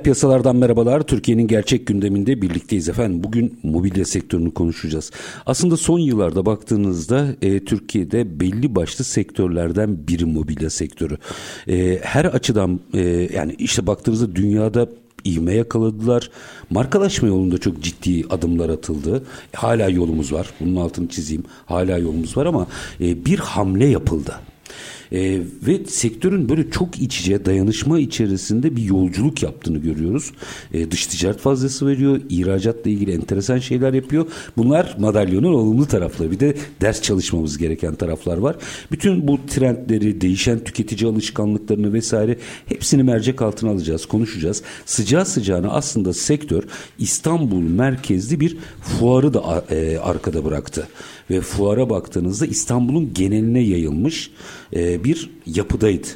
Reel piyasalardan merhabalar. Türkiye'nin gerçek gündeminde birlikteyiz efendim. Bugün mobilya sektörünü konuşacağız. Aslında son yıllarda baktığınızda e, Türkiye'de belli başlı sektörlerden biri mobilya sektörü. E, her açıdan e, yani işte baktığınızda dünyada ivme yakaladılar. Markalaşma yolunda çok ciddi adımlar atıldı. Hala yolumuz var. Bunun altını çizeyim. Hala yolumuz var ama e, bir hamle yapıldı. E, ve sektörün böyle çok iç içe dayanışma içerisinde bir yolculuk yaptığını görüyoruz. E, dış ticaret fazlası veriyor. ihracatla ilgili enteresan şeyler yapıyor. Bunlar madalyonun olumlu tarafları. Bir de ders çalışmamız gereken taraflar var. Bütün bu trendleri, değişen tüketici alışkanlıklarını vesaire hepsini mercek altına alacağız, konuşacağız. Sıcağı sıcağına aslında sektör İstanbul merkezli bir fuarı da e, arkada bıraktı. Ve fuara baktığınızda İstanbul'un geneline yayılmış e, bir yapıdaydı.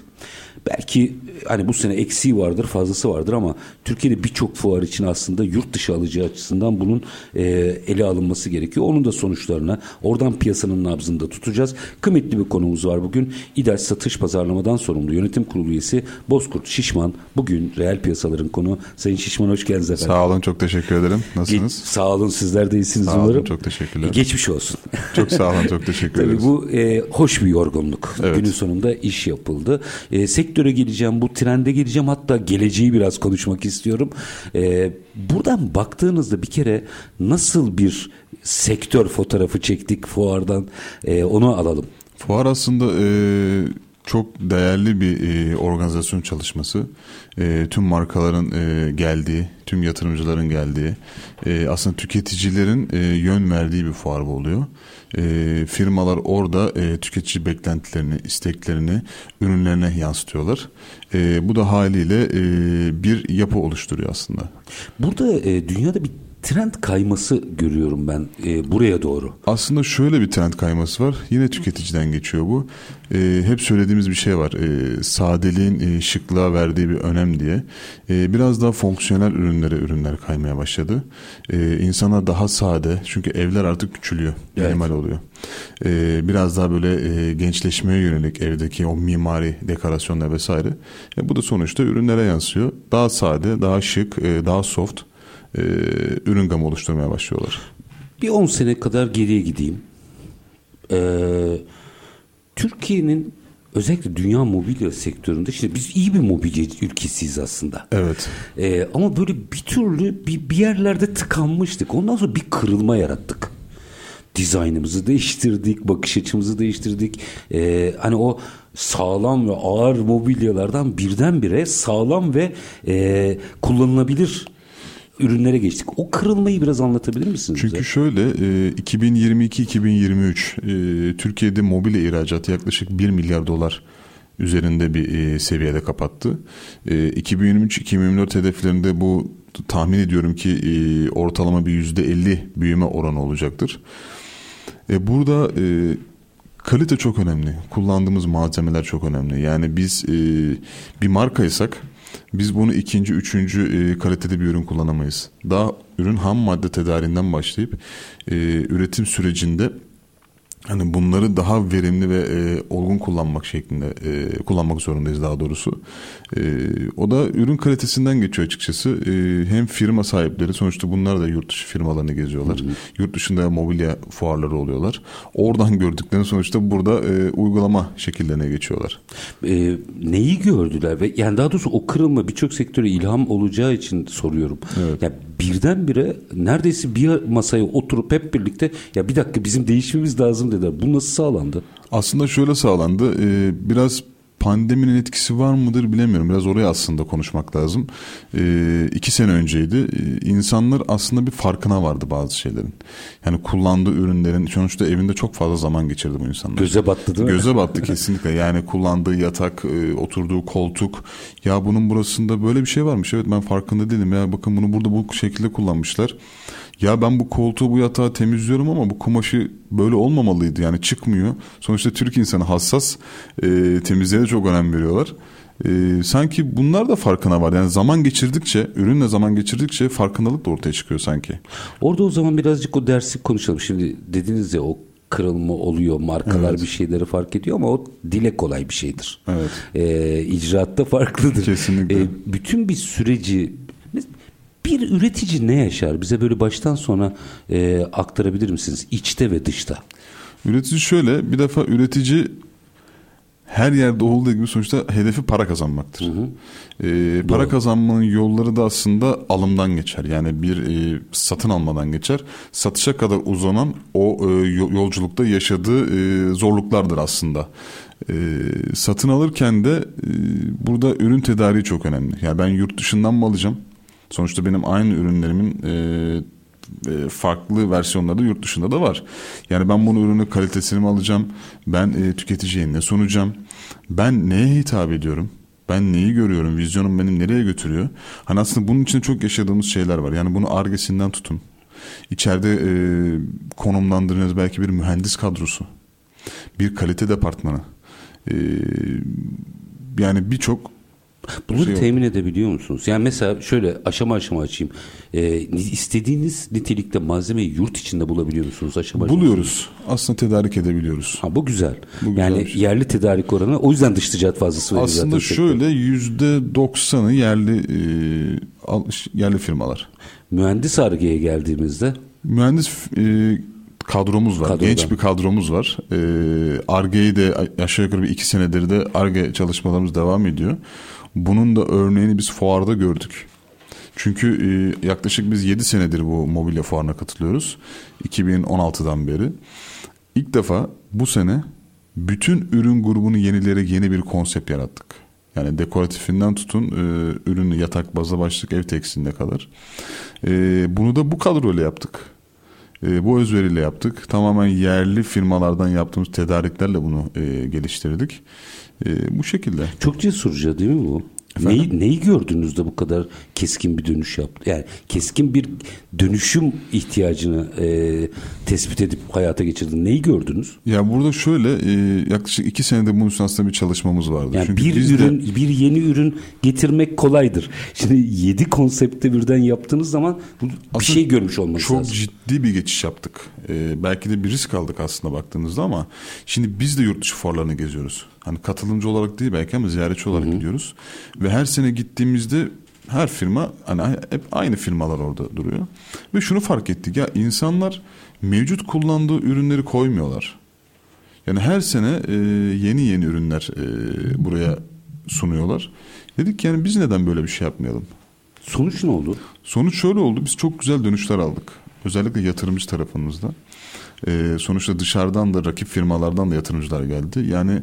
Belki hani bu sene eksiği vardır, fazlası vardır ama Türkiye'de birçok fuar için aslında yurt dışı alıcı açısından bunun e, ele alınması gerekiyor. Onun da sonuçlarına oradan piyasanın nabzında tutacağız. Kıymetli bir konumuz var bugün. İDAŞ Satış Pazarlamadan sorumlu yönetim kurulu üyesi Bozkurt Şişman. Bugün reel piyasaların konu. Sayın Şişman hoş geldiniz efendim. Sağ olun çok teşekkür ederim. Nasılsınız? Ge- sağ olun sizler de iyisiniz sağ umarım. Olun, çok teşekkürler. Geçmiş olsun. Çok sağ olun çok teşekkür Tabii ederiz. bu e, hoş bir yorgunluk. Evet. Günün sonunda iş yapıldı. E, sektöre geleceğim, bu trende geleceğim. Hatta geleceği biraz konuşmak istiyorum. E, buradan baktığınızda bir kere nasıl bir sektör fotoğrafı çektik fuardan e, onu alalım. Fuar aslında e, çok değerli bir e, organizasyon çalışması. E, tüm markaların e, geldiği, tüm yatırımcıların geldiği, e, aslında tüketicilerin e, yön verdiği bir fuar bu oluyor. E, firmalar orada e, tüketici beklentilerini, isteklerini ürünlerine yansıtıyorlar. E, bu da haliyle e, bir yapı oluşturuyor aslında. Burada e, dünyada bir trend kayması görüyorum ben e, buraya doğru. Aslında şöyle bir trend kayması var. Yine tüketiciden geçiyor bu. Ee, hep söylediğimiz bir şey var. Ee, sadeliğin e, şıklığa verdiği bir önem diye. Ee, biraz daha fonksiyonel ürünlere ürünler kaymaya başladı. Ee, insana daha sade. Çünkü evler artık küçülüyor. Evet. Minimal oluyor. Ee, biraz daha böyle e, gençleşmeye yönelik evdeki o mimari dekorasyonlar vesaire. E, bu da sonuçta ürünlere yansıyor. Daha sade, daha şık, e, daha soft e, ürün gamı oluşturmaya başlıyorlar. Bir 10 sene kadar geriye gideyim. Ee, Türkiye'nin özellikle dünya mobilya sektöründe şimdi biz iyi bir mobilya ülkesiyiz aslında. Evet. Ee, ama böyle bir türlü bir, bir yerlerde tıkanmıştık. Ondan sonra bir kırılma yarattık. Dizaynımızı değiştirdik, bakış açımızı değiştirdik. Ee, hani o sağlam ve ağır mobilyalardan birdenbire sağlam ve e, kullanılabilir ürünlere geçtik. O kırılmayı biraz anlatabilir misiniz? Çünkü bize? şöyle e, 2022-2023 e, Türkiye'de mobilya ihracatı yaklaşık 1 milyar dolar üzerinde bir e, seviyede kapattı. E, 2023-2024 hedeflerinde bu tahmin ediyorum ki e, ortalama bir %50 büyüme oranı olacaktır. E, burada e, kalite çok önemli. Kullandığımız malzemeler çok önemli. Yani biz e, bir markaysak biz bunu ikinci, üçüncü e, kalitede bir ürün kullanamayız. Daha ürün ham madde tedariğinden başlayıp e, üretim sürecinde hani bunları daha verimli ve e, olgun kullanmak şeklinde e, kullanmak zorundayız daha doğrusu. E, o da ürün kalitesinden geçiyor açıkçası. E, hem firma sahipleri sonuçta bunlar da yurt dışı firmalarını geziyorlar. Hı hı. Yurt dışında mobilya fuarları oluyorlar. Oradan gördüklerini sonuçta burada e, uygulama şekillerine geçiyorlar. E, neyi gördüler ve yani daha doğrusu o kırılma birçok sektöre ilham olacağı için soruyorum. Evet. Yani birdenbire neredeyse bir masaya oturup hep birlikte ya bir dakika bizim değişmemiz lazım dediler. Bu nasıl sağlandı? Aslında şöyle sağlandı. E, biraz pandeminin etkisi var mıdır bilemiyorum. Biraz oraya aslında konuşmak lazım. Ee, iki sene önceydi. Ee, insanlar aslında bir farkına vardı bazı şeylerin. Yani kullandığı ürünlerin sonuçta evinde çok fazla zaman geçirdi bu insanlar. Göze battı değil mi? Göze battı kesinlikle. Yani kullandığı yatak, e, oturduğu koltuk. Ya bunun burasında böyle bir şey varmış. Evet ben farkında değilim. Ya bakın bunu burada bu şekilde kullanmışlar. Ya ben bu koltuğu bu yatağı temizliyorum ama bu kumaşı böyle olmamalıydı. Yani çıkmıyor. Sonuçta Türk insanı hassas. E, temizliğe de çok önem veriyorlar. E, sanki bunlar da farkına var. Yani zaman geçirdikçe, ürünle zaman geçirdikçe farkındalık da ortaya çıkıyor sanki. Orada o zaman birazcık o dersi konuşalım. Şimdi dediniz ya o kırılma oluyor. Markalar Evet. bir şeyleri fark ediyor ama o dile kolay bir şeydir. Evet. Ee, icraatta farklıdır. Kesinlikle. Ee, bütün bir süreci bir üretici ne yaşar? Bize böyle baştan sona e, aktarabilir misiniz? İçte ve dışta. Üretici şöyle bir defa üretici her yerde olduğu gibi sonuçta hedefi para kazanmaktır. Ee, para kazanmanın yolları da aslında alımdan geçer. Yani bir e, satın almadan geçer. Satışa kadar uzanan o e, yo- yolculukta yaşadığı e, zorluklardır aslında. E, satın alırken de e, burada ürün tedariği çok önemli. Yani ben yurt dışından mı alacağım? Sonuçta benim aynı ürünlerimin e, e, farklı versiyonları da yurt dışında da var. Yani ben bunu ürünü kalitesini mi alacağım? Ben e, tüketiciye ne sunacağım? Ben neye hitap ediyorum? Ben neyi görüyorum? Vizyonum beni nereye götürüyor? Hani aslında bunun için çok yaşadığımız şeyler var. Yani bunu argesinden tutun. İçeride e, konumlandırdığınız belki bir mühendis kadrosu. Bir kalite departmanı. E, yani birçok Bunları Şey temin edebiliyor musunuz? Yani mesela şöyle aşama aşama açayım. Ee, istediğiniz nitelikte malzemeyi yurt içinde bulabiliyor musunuz aşama aşama? buluyoruz. Aslında tedarik edebiliyoruz. Ha, bu güzel. Bu güzel yani şey. yerli tedarik oranı o yüzden dış ticaret fazlası veriyor Aslında şöyle yüzde doksanı yerli e, yerli firmalar. Mühendis argeye geldiğimizde Mühendis e, kadromuz var. Kadroda. Genç bir kadromuz var. E, Arge'yi de aşağı yukarı bir iki senedir de Arge çalışmalarımız devam ediyor. Bunun da örneğini biz fuarda gördük. Çünkü e, yaklaşık biz 7 senedir bu mobilya fuarına katılıyoruz. 2016'dan beri. İlk defa bu sene bütün ürün grubunu yenileyerek yeni bir konsept yarattık. Yani dekoratifinden tutun e, ürünü yatak, baza başlık, ev tekstiline kadar. E, bunu da bu kadroyla yaptık. E, bu özveriyle yaptık. Tamamen yerli firmalardan yaptığımız tedariklerle bunu e, geliştirdik. E, bu şekilde. çok cesurca değil mi bu? Efendim? Neyi, neyi gördüğünüzde bu kadar keskin bir dönüş yaptı? Yani keskin bir dönüşüm ihtiyacını e, tespit edip hayata geçirdin. Neyi gördünüz? Ya burada şöyle e, yaklaşık iki senede bunun üstüne aslında bir çalışmamız vardı. Yani Çünkü bir biz de- ürün, bir yeni ürün getirmek kolaydır. Şimdi yedi konsepte birden yaptığınız zaman bu bir şey görmüş olmanız çok lazım. ciddi bir geçiş yaptık. Ee, belki de bir risk aldık aslında baktığınızda ama şimdi biz de yurt dışı fuarlarını geziyoruz. Hani katılımcı olarak değil belki ama ziyaretçi olarak gidiyoruz. Ve her sene gittiğimizde her firma hani hep aynı firmalar orada duruyor. Ve şunu fark ettik ya insanlar mevcut kullandığı ürünleri koymuyorlar. Yani her sene e, yeni yeni ürünler e, buraya sunuyorlar. Dedik yani biz neden böyle bir şey yapmayalım? Sonuç ne oldu? Sonuç şöyle oldu. Biz çok güzel dönüşler aldık. Özellikle yatırımcı tarafımızda. Ee, sonuçta dışarıdan da rakip firmalardan da yatırımcılar geldi. Yani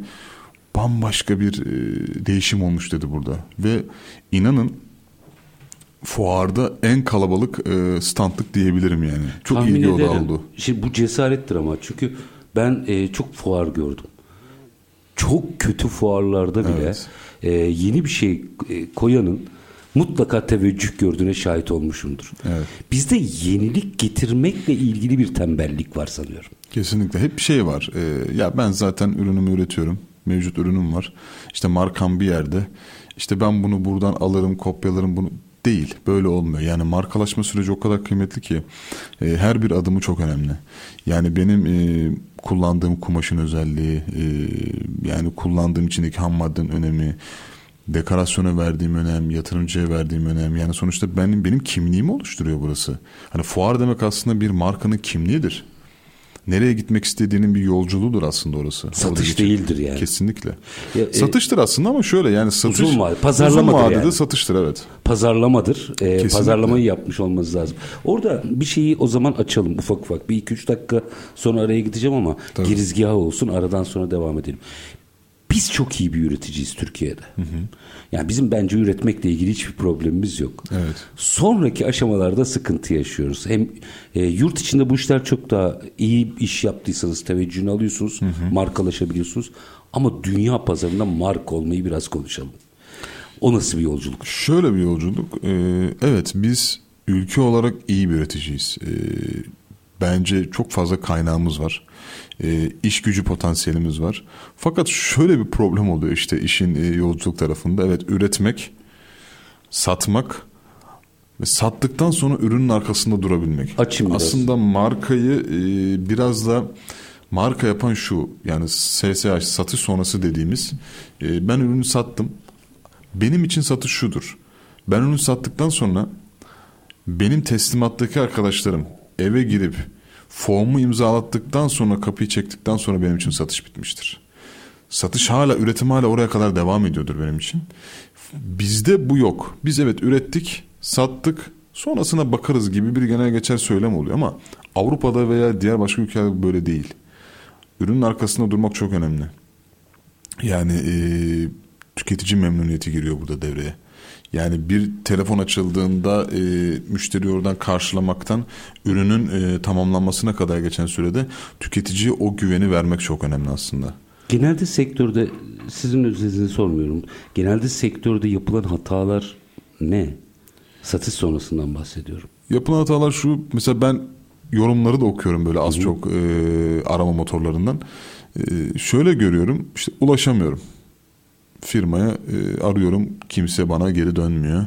bambaşka bir e, değişim olmuş dedi burada. Ve inanın fuarda en kalabalık e, standlık diyebilirim yani. Çok Tahmin ilgi odağı oldu. Şimdi bu cesarettir ama çünkü ben e, çok fuar gördüm. Çok kötü fuarlarda bile Evet. e, yeni bir şey e, koyanın mutlaka teveccüh gördüğüne şahit olmuşumdur. Evet. Bizde yenilik getirmekle ilgili bir tembellik var sanıyorum. Kesinlikle. Hep bir şey var. Ee, ya ben zaten ürünümü üretiyorum. Mevcut ürünüm var. İşte markam bir yerde. İşte ben bunu buradan alırım, kopyalarım bunu. Değil. Böyle olmuyor. Yani markalaşma süreci o kadar kıymetli ki e, her bir adımı çok önemli. Yani benim e, kullandığım kumaşın özelliği, e, yani kullandığım içindeki ham maddenin önemi, dekorasyona verdiğim önem, yatırımcıya verdiğim önem. Yani sonuçta benim benim kimliğimi oluşturuyor burası. Hani fuar demek aslında bir markanın kimliğidir. Nereye gitmek istediğinin bir yolculuğudur aslında orası. Satış geçen- değildir yani. Kesinlikle. Ya, e, satıştır aslında ama şöyle yani satış Uzun vade- pazarlamadır uzun vadede yani. satıştır evet. Pazarlamadır. E, pazarlamayı yapmış olmanız lazım. Orada bir şeyi o zaman açalım ufak ufak. Bir iki üç dakika sonra araya gideceğim ama Tabii. girizgahı olsun aradan sonra devam edelim. Biz çok iyi bir üreticiyiz Türkiye'de. Hı hı. Yani bizim bence üretmekle ilgili hiçbir problemimiz yok. Evet. Sonraki aşamalarda sıkıntı yaşıyoruz. Hem e, yurt içinde bu işler çok daha iyi iş yaptıysanız teveccühünü alıyorsunuz, hı hı. markalaşabiliyorsunuz. Ama dünya pazarında marka olmayı biraz konuşalım. O nasıl bir yolculuk? Şöyle bir yolculuk. Ee, evet biz ülke olarak iyi bir üreticiyiz. Ee, bence çok fazla kaynağımız var. Ee, iş gücü potansiyelimiz var. Fakat şöyle bir problem oluyor işte işin e, yolculuk tarafında. Evet üretmek, satmak ve sattıktan sonra ürünün arkasında durabilmek. Biraz. Aslında markayı e, biraz da marka yapan şu yani SSH satış sonrası dediğimiz e, ben ürünü sattım. Benim için satış şudur. Ben ürünü sattıktan sonra benim teslimattaki arkadaşlarım eve girip formu imzalattıktan sonra kapıyı çektikten sonra benim için satış bitmiştir. Satış hala üretim hala oraya kadar devam ediyordur benim için. Bizde bu yok. Biz evet ürettik, sattık, sonrasına bakarız gibi bir genel geçer söylem oluyor ama Avrupa'da veya diğer başka ülkelerde böyle değil. Ürünün arkasında durmak çok önemli. Yani e, tüketici memnuniyeti giriyor burada devreye. Yani bir telefon açıldığında e, müşteri oradan karşılamaktan ürünün e, tamamlanmasına kadar geçen sürede tüketiciye o güveni vermek çok önemli aslında. Genelde sektörde sizin özelinizi sormuyorum. Genelde sektörde yapılan hatalar ne? Satış sonrasından bahsediyorum. Yapılan hatalar şu mesela ben yorumları da okuyorum böyle az Hı-hı. çok e, arama motorlarından. E, şöyle görüyorum işte ulaşamıyorum firmaya e, arıyorum kimse bana geri dönmüyor.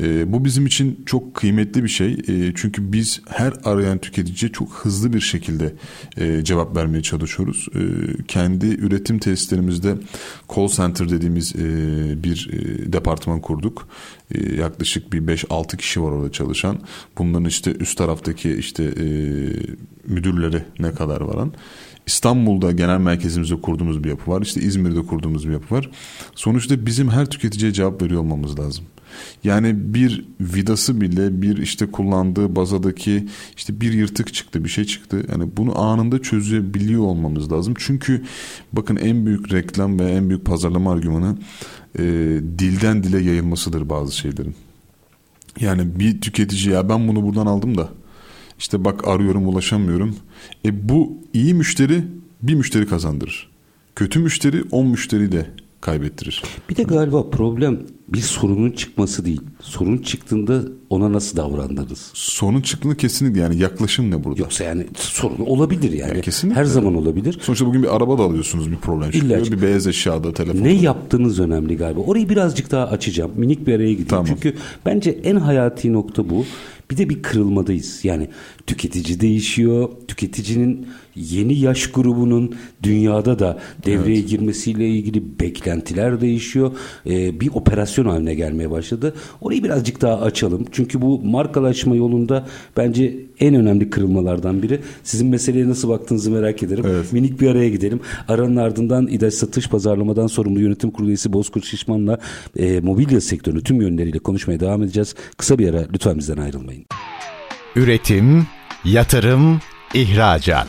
E, bu bizim için çok kıymetli bir şey. E, çünkü biz her arayan tüketiciye çok hızlı bir şekilde e, cevap vermeye çalışıyoruz. E, kendi üretim tesislerimizde call center dediğimiz e, bir e, departman kurduk. E, yaklaşık bir 5-6 kişi var orada çalışan. Bunların işte üst taraftaki işte e, müdürleri ne kadar varan. İstanbul'da genel merkezimizde kurduğumuz bir yapı var. İşte İzmir'de kurduğumuz bir yapı var. Sonuçta bizim her tüketiciye cevap veriyor olmamız lazım. Yani bir vidası bile bir işte kullandığı bazadaki işte bir yırtık çıktı bir şey çıktı. Yani bunu anında çözebiliyor olmamız lazım. Çünkü bakın en büyük reklam ve en büyük pazarlama argümanı e, dilden dile yayılmasıdır bazı şeylerin. Yani bir tüketici ya ben bunu buradan aldım da işte bak arıyorum ulaşamıyorum. E bu iyi müşteri bir müşteri kazandırır. Kötü müşteri on müşteri de kaybettirir. Bir de galiba problem bir sorunun çıkması değil. Sorun çıktığında ona nasıl davrandınız? Sorun çıktığında kesinlikle yani yaklaşım ne burada? Yoksa yani sorun olabilir yani. yani kesinlikle. Her zaman olabilir. Sonuçta bugün bir araba da alıyorsunuz bir problem çıkıyor. İlla bir beyaz eşyada telefon. Ne yaptığınız önemli galiba. Orayı birazcık daha açacağım. Minik bir araya gideyim. Tamam. Çünkü bence en hayati nokta bu. Bir de bir kırılmadayız. Yani tüketici değişiyor. Tüketicinin yeni yaş grubunun dünyada da devreye evet. girmesiyle ilgili beklentiler değişiyor. Ee, bir operasyon haline gelmeye başladı. Orayı birazcık daha açalım. Çünkü bu markalaşma yolunda bence en önemli kırılmalardan biri. Sizin meseleye nasıl baktığınızı merak ederim. Evet. Minik bir araya gidelim. Aranın ardından İDAŞ Satış Pazarlamadan sorumlu yönetim kurulu üyesi Bozkurt Şişman'la e, mobilya sektörünü tüm yönleriyle konuşmaya devam edeceğiz. Kısa bir ara lütfen bizden ayrılmayın. Üretim, yatırım, ihracat.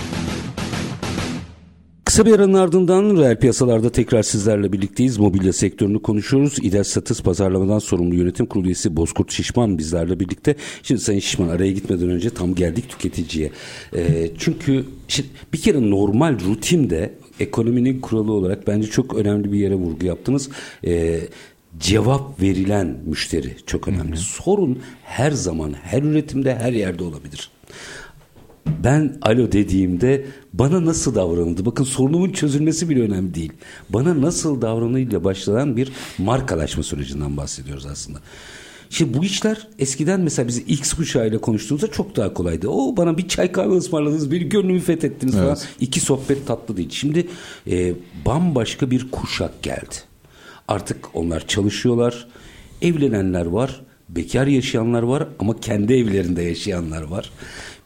Kısa bir aranın ardından reel piyasalarda tekrar sizlerle birlikteyiz. Mobilya sektörünü konuşuyoruz. İDES Satış Pazarlamadan sorumlu yönetim kurulu üyesi Bozkurt Şişman bizlerle birlikte. Şimdi Sayın Şişman araya gitmeden önce tam geldik tüketiciye. E, çünkü şimdi bir kere normal rutinde ekonominin kuralı olarak bence çok önemli bir yere vurgu yaptınız. E, cevap verilen müşteri çok önemli. Hı hı. Sorun her zaman, her üretimde, her yerde olabilir ben alo dediğimde bana nasıl davranıldı? Bakın sorunumun çözülmesi bile önemli değil. Bana nasıl davranıyla başlayan bir markalaşma sürecinden bahsediyoruz aslında. Şimdi bu işler eskiden mesela biz X kuşağıyla konuştuğumuzda çok daha kolaydı. O bana bir çay kahve ısmarladınız, bir gönlümü fethettiniz evet. falan. İki sohbet tatlı değil. Şimdi e, bambaşka bir kuşak geldi. Artık onlar çalışıyorlar. Evlenenler var bekar yaşayanlar var ama kendi evlerinde yaşayanlar var.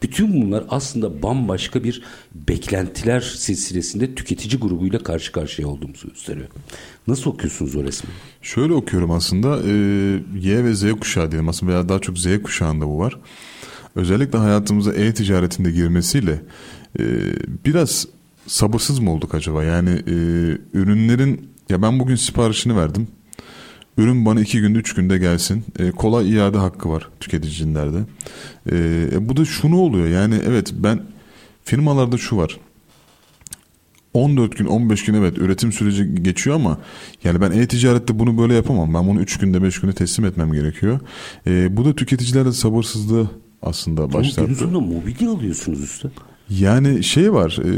Bütün bunlar aslında bambaşka bir beklentiler silsilesinde tüketici grubuyla karşı karşıya olduğumuzu gösteriyor. Nasıl okuyorsunuz o resmi? Şöyle okuyorum aslında e, Y ve Z kuşağı diyelim aslında veya daha çok Z kuşağında bu var. Özellikle hayatımıza e-ticaretinde girmesiyle e, biraz sabırsız mı olduk acaba? Yani e, ürünlerin ya ben bugün siparişini verdim. Ürün bana iki günde üç günde gelsin. E, kolay iade hakkı var tüketicinlerde. E, e, bu da şunu oluyor yani evet ben firmalarda şu var. 14 gün 15 gün evet üretim süreci geçiyor ama yani ben e-ticarette bunu böyle yapamam. Ben bunu 3 günde 5 günde teslim etmem gerekiyor. E, bu da tüketicilerde sabırsızlığı aslında başlattı. Ama mobilya alıyorsunuz üstad. Yani şey var e,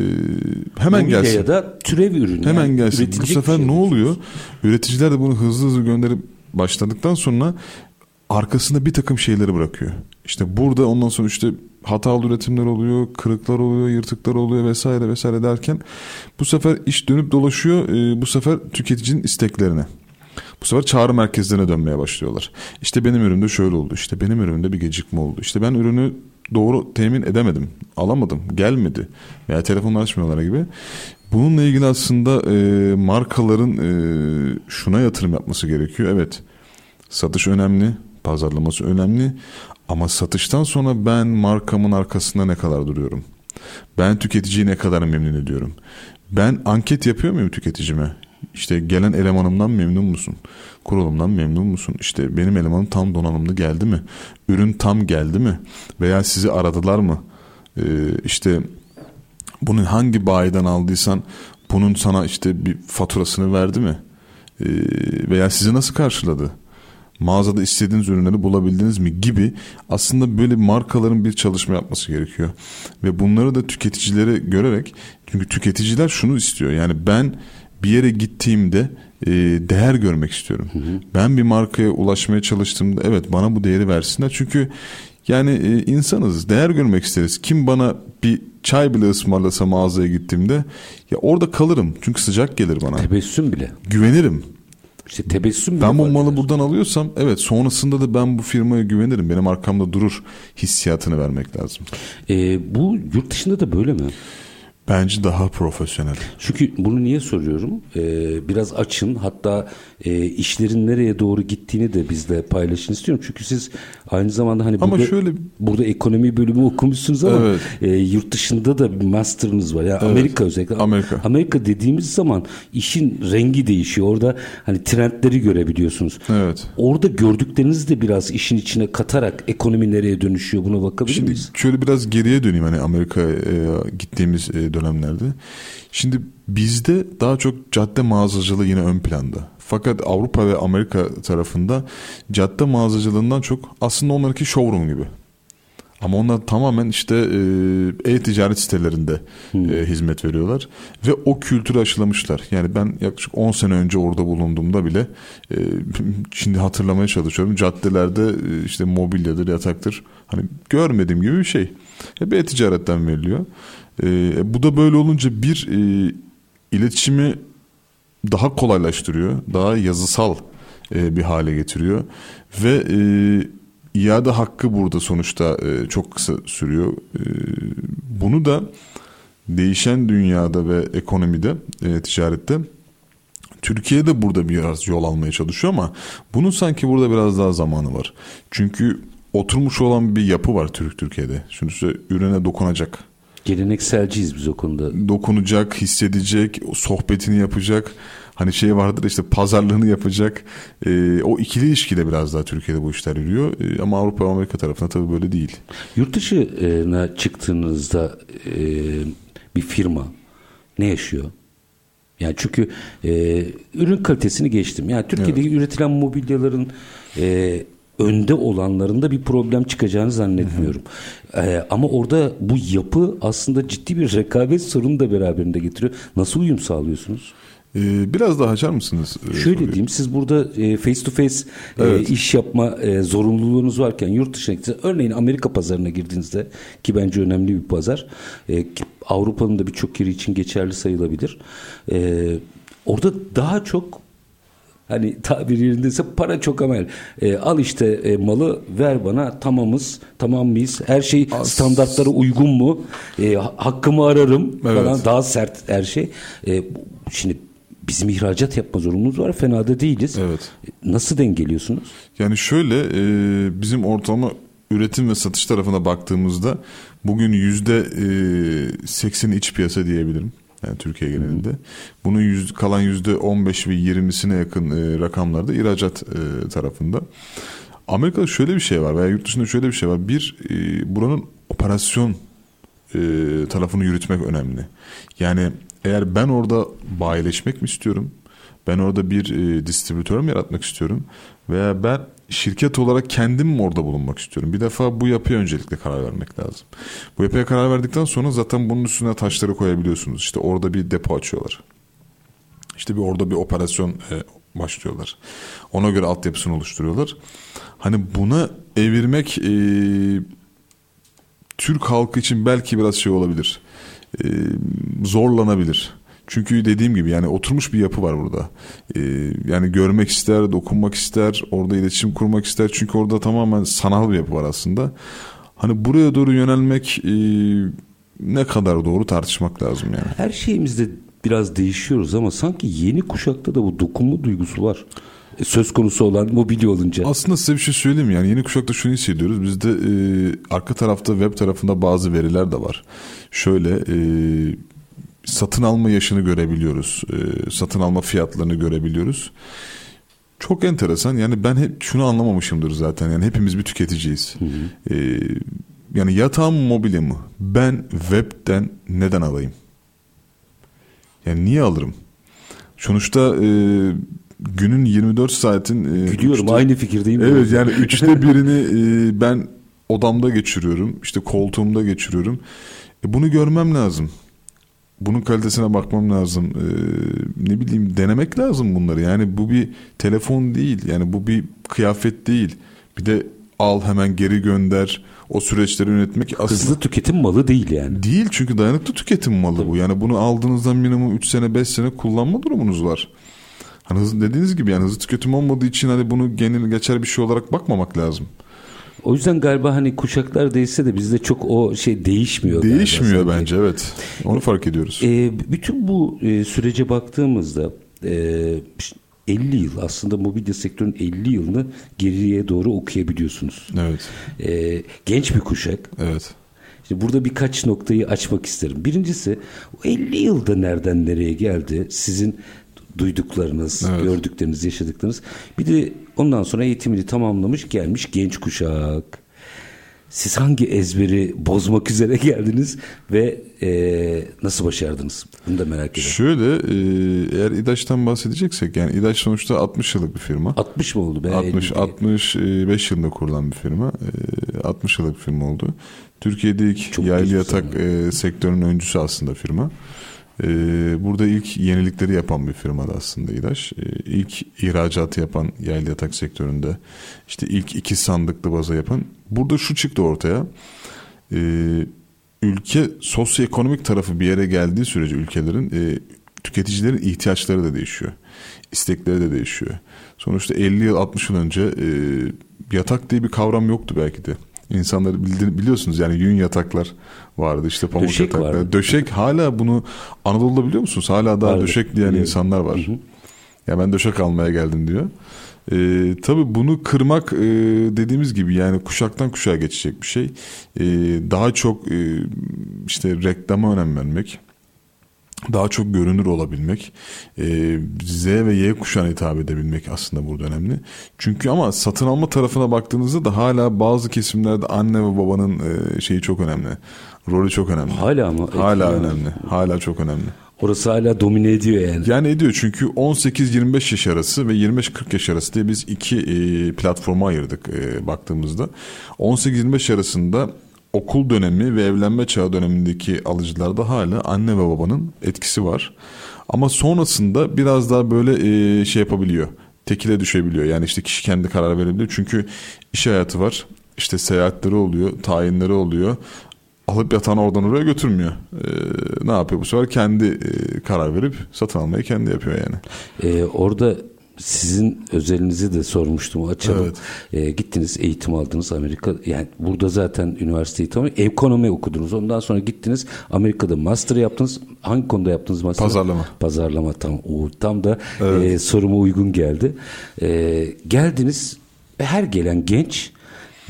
hemen mobilya gelsin. ya da türev ürün. Hemen yani gelsin. Bu sefer şey ne oluyor? Üreticiler de bunu hızlı hızlı gönderip başladıktan sonra arkasında bir takım şeyleri bırakıyor. İşte burada ondan sonra işte hatalı üretimler oluyor, kırıklar oluyor, yırtıklar oluyor vesaire vesaire derken bu sefer iş dönüp dolaşıyor e, bu sefer tüketicinin isteklerine. Bu sefer çağrı merkezlerine dönmeye başlıyorlar. İşte benim üründe şöyle oldu. İşte benim üründe bir gecikme oldu. İşte ben ürünü doğru temin edemedim. Alamadım. Gelmedi. Veya telefonla açmıyorlar gibi. Bununla ilgili aslında e, markaların e, şuna yatırım yapması gerekiyor. Evet. Satış önemli. Pazarlaması önemli. Ama satıştan sonra ben markamın arkasında ne kadar duruyorum? Ben tüketiciyi ne kadar memnun ediyorum? Ben anket yapıyor muyum tüketicime? İşte gelen elemanımdan memnun musun? Kurulumdan memnun musun? İşte benim elemanım tam donanımlı geldi mi? Ürün tam geldi mi? Veya sizi aradılar mı? Ee, işte bunun hangi bayiden aldıysan bunun sana işte bir faturasını verdi mi? Ee, veya sizi nasıl karşıladı? Mağazada istediğiniz ürünleri bulabildiniz mi gibi aslında böyle markaların bir çalışma yapması gerekiyor. Ve bunları da tüketicilere görerek çünkü tüketiciler şunu istiyor. Yani ben bir yere gittiğimde e, değer görmek istiyorum. Hı hı. Ben bir markaya ulaşmaya çalıştığımda evet bana bu değeri versinler. Çünkü yani e, insanız değer görmek isteriz. Kim bana bir çay bile ısmarlasa mağazaya gittiğimde ya orada kalırım. Çünkü sıcak gelir bana. Tebessüm bile. Güvenirim. İşte tebessüm Ben bu malı buradan alıyorsam evet sonrasında da ben bu firmaya güvenirim. Benim arkamda durur hissiyatını vermek lazım. E, bu yurt dışında da böyle mi? Bence daha profesyonel. Çünkü bunu niye soruyorum? Ee, biraz açın hatta e, işlerin nereye doğru gittiğini de bizle paylaşın istiyorum. Çünkü siz aynı zamanda hani ama burada, şöyle... burada ekonomi bölümü okumuşsunuz ama evet. e, yurt dışında da bir master'ınız var. Yani evet. Amerika özellikle. Amerika. Amerika dediğimiz zaman işin rengi değişiyor. Orada hani trendleri görebiliyorsunuz. Evet. Orada gördüklerinizi de biraz işin içine katarak ekonomi nereye dönüşüyor buna bakabilir Şimdi miyiz? şöyle biraz geriye döneyim hani Amerika'ya e, gittiğimiz e, dönemlerde. Şimdi bizde daha çok cadde mağazacılığı yine ön planda. Fakat Avrupa ve Amerika tarafında cadde mağazacılığından çok aslında onlarınki showroom gibi. Ama onlar tamamen işte e, e-ticaret sitelerinde hmm. e, hizmet veriyorlar ve o kültürü aşılamışlar. Yani ben yaklaşık 10 sene önce orada bulunduğumda bile e, şimdi hatırlamaya çalışıyorum. Caddelerde e, işte mobilyadır, yataktır. Hani görmediğim gibi bir şey. Hep e-ticaretten veriliyor. E, bu da böyle olunca bir e, iletişimi daha kolaylaştırıyor, daha yazısal e, bir hale getiriyor ve e, iade hakkı burada sonuçta e, çok kısa sürüyor. E, bunu da değişen dünyada ve ekonomide, e, ticarette Türkiye de burada biraz yol almaya çalışıyor ama bunun sanki burada biraz daha zamanı var. Çünkü oturmuş olan bir yapı var Türk Türkiye'de. Şimdi size ürüne dokunacak Gelenekselciyiz biz o konuda. Dokunacak, hissedecek, sohbetini yapacak. Hani şey vardır işte pazarlığını yapacak. E, o ikili ilişkide biraz daha Türkiye'de bu işler yürüyor. E, ama Avrupa ve Amerika tarafında tabii böyle değil. Yurt dışına çıktığınızda e, bir firma ne yaşıyor? Yani çünkü e, ürün kalitesini geçtim. Yani Türkiye'de evet. üretilen mobilyaların e, önde olanlarında bir problem çıkacağını zannetmiyorum. Hı hı. Ee, ama orada bu yapı aslında ciddi bir rekabet sorunu da beraberinde getiriyor. Nasıl uyum sağlıyorsunuz? Ee, biraz daha açar mısınız? Ee, Şöyle soruyu? diyeyim siz burada e, face to face evet. iş yapma e, zorunluluğunuz varken yurt dışına gittiğinizde örneğin Amerika pazarına girdiğinizde ki bence önemli bir pazar e, Avrupa'nın da birçok yeri için geçerli sayılabilir. orada daha çok Hani tabir yerindeyse para çok amel. E, al işte e, malı ver bana tamamız tamam mıyız? Her şey As- standartlara uygun mu? E, ha- hakkımı ararım Evet. falan daha sert her şey. E, şimdi bizim ihracat yapma zorunluluğumuz var. Fena da değiliz. Evet. E, Nasıl dengeliyorsunuz? Yani şöyle e, bizim ortalama üretim ve satış tarafına baktığımızda bugün yüzde e, seksen iç piyasa diyebilirim. Yani Türkiye genelinde. Bunun yüz, kalan yüzde on beş ve yirmisine yakın e, rakamlarda ihracat e, tarafında. Amerika'da şöyle bir şey var veya yurt dışında şöyle bir şey var. Bir, e, buranın operasyon e, tarafını yürütmek önemli. Yani eğer ben orada bayileşmek mi istiyorum? Ben orada bir e, distribütör mü yaratmak istiyorum? Veya ben şirket olarak kendim mi orada bulunmak istiyorum? Bir defa bu yapıya öncelikle karar vermek lazım. Bu yapıya karar verdikten sonra zaten bunun üstüne taşları koyabiliyorsunuz. İşte orada bir depo açıyorlar. İşte bir orada bir operasyon e, başlıyorlar. Ona göre altyapısını oluşturuyorlar. Hani buna evirmek e, Türk halkı için belki biraz şey olabilir. E, zorlanabilir. Çünkü dediğim gibi yani oturmuş bir yapı var burada. E, yani görmek ister, dokunmak ister, orada iletişim kurmak ister. Çünkü orada tamamen sanal bir yapı var aslında. Hani buraya doğru yönelmek e, ne kadar doğru tartışmak lazım yani. Her şeyimizde biraz değişiyoruz ama sanki yeni kuşakta da bu dokunma duygusu var. E, Söz konusu olan mobilya olunca. Aslında size bir şey söyleyeyim yani yeni kuşakta şunu hissediyoruz. Bizde e, arka tarafta web tarafında bazı veriler de var. Şöyle e, satın alma yaşını görebiliyoruz. E, satın alma fiyatlarını görebiliyoruz. Çok enteresan. Yani ben hep şunu anlamamışımdır zaten. Yani hepimiz bir tüketiciyiz. E, yani yatağım mobilya mı? Ben webten neden alayım? Yani niye alırım? Sonuçta e, günün 24 saatin e, Gülüyorum üçte- aynı fikirdeyim. Evet yani üçte birini e, ben odamda geçiriyorum. işte koltuğumda geçiriyorum. E, bunu görmem lazım. Bunun kalitesine bakmam lazım. E, ne bileyim denemek lazım bunları. Yani bu bir telefon değil. Yani bu bir kıyafet değil. Bir de al hemen geri gönder. O süreçleri yönetmek aslında Hızlı tüketim malı değil yani. Değil çünkü dayanıklı tüketim malı bu. Yani bunu aldığınızda minimum 3 sene 5 sene kullanma durumunuz var. Hani hızlı, dediğiniz gibi yani hızlı tüketim olmadığı için hani bunu genel geçer bir şey olarak bakmamak lazım. O yüzden galiba hani kuşaklar değişse de bizde çok o şey değişmiyor. galiba Değişmiyor sanki. bence evet. Onu fark ediyoruz. E, bütün bu e, sürece baktığımızda e, 50 yıl aslında mobilya sektörünün 50 yılını geriye doğru okuyabiliyorsunuz. Evet. E, genç bir kuşak. Evet. İşte burada birkaç noktayı açmak isterim. Birincisi o 50 yılda nereden nereye geldi? Sizin duyduklarınız, Evet. gördükleriniz, yaşadıklarınız. Bir de ondan sonra eğitimini tamamlamış gelmiş genç kuşak. Siz hangi ezberi bozmak üzere geldiniz ve e, nasıl başardınız? Bunu da merak ediyorum. Şöyle e, eğer İdaş'tan bahsedeceksek yani İdaş sonuçta 60 yıllık bir firma. 60 mı oldu? be? 60 50 65 yılında kurulan bir firma. E, 60 yıllık bir firma oldu. Türkiye'de ilk Çok yaylı yatak e, sektörünün öncüsü aslında firma. E, burada ilk yenilikleri yapan bir firma da aslında İlaç. E, ilk ihracatı yapan yaylı yatak sektöründe işte ilk iki sandıklı baza yapan. Burada şu çıktı ortaya. E, ülke sosyoekonomik tarafı bir yere geldiği sürece ülkelerin e, tüketicilerin ihtiyaçları da değişiyor. İstekleri de değişiyor. Sonuçta 50 yıl 60 yıl önce e, yatak diye bir kavram yoktu belki de. İnsanları bildi, biliyorsunuz yani yün yataklar vardı işte pamuk Döşek yataklar. vardı. Döşek hala bunu Anadolu'da biliyor musunuz? Hala daha Vardı, döşek diyen biliyorum. insanlar var. Ya ben döşek almaya geldim diyor. Ee, tabii bunu kırmak e, dediğimiz gibi yani kuşaktan kuşağa geçecek bir şey. Ee, daha çok e, işte reklama önem vermek. Daha çok görünür olabilmek. Ee, Z ve Y kuşağına hitap edebilmek aslında burada önemli. Çünkü ama satın alma tarafına baktığınızda da hala bazı kesimlerde anne ve babanın e, şeyi çok önemli. Rolü çok önemli. Hala mı? Hala Ya. önemli. Hala çok önemli. Orası hala domine ediyor yani. Yani ediyor çünkü 18-25 yaş arası ve 25-40 yaş arası diye biz iki e, platforma ayırdık e, baktığımızda. 18-25 arasında okul dönemi ve evlenme çağı dönemindeki alıcılarda hala anne ve babanın etkisi var. Ama sonrasında biraz daha böyle e, şey yapabiliyor. Tekile düşebiliyor. Yani işte kişi kendi karar verebiliyor. Çünkü iş hayatı var. İşte seyahatleri oluyor, tayinleri oluyor. Alıp yatağını oradan oraya götürmüyor. Ee, ne yapıyor bu sefer? Kendi e, karar verip satın almayı kendi yapıyor yani. Ee, orada sizin özelinizi de sormuştum açalım. Evet. E, gittiniz eğitim aldınız Amerika yani burada zaten üniversite eğitimi ekonomi okudunuz. Ondan sonra gittiniz Amerika'da master yaptınız. Hangi konuda yaptınız master? Pazarlama. Pazarlama tam o tam da e, soruma uygun geldi. E, geldiniz ve her gelen genç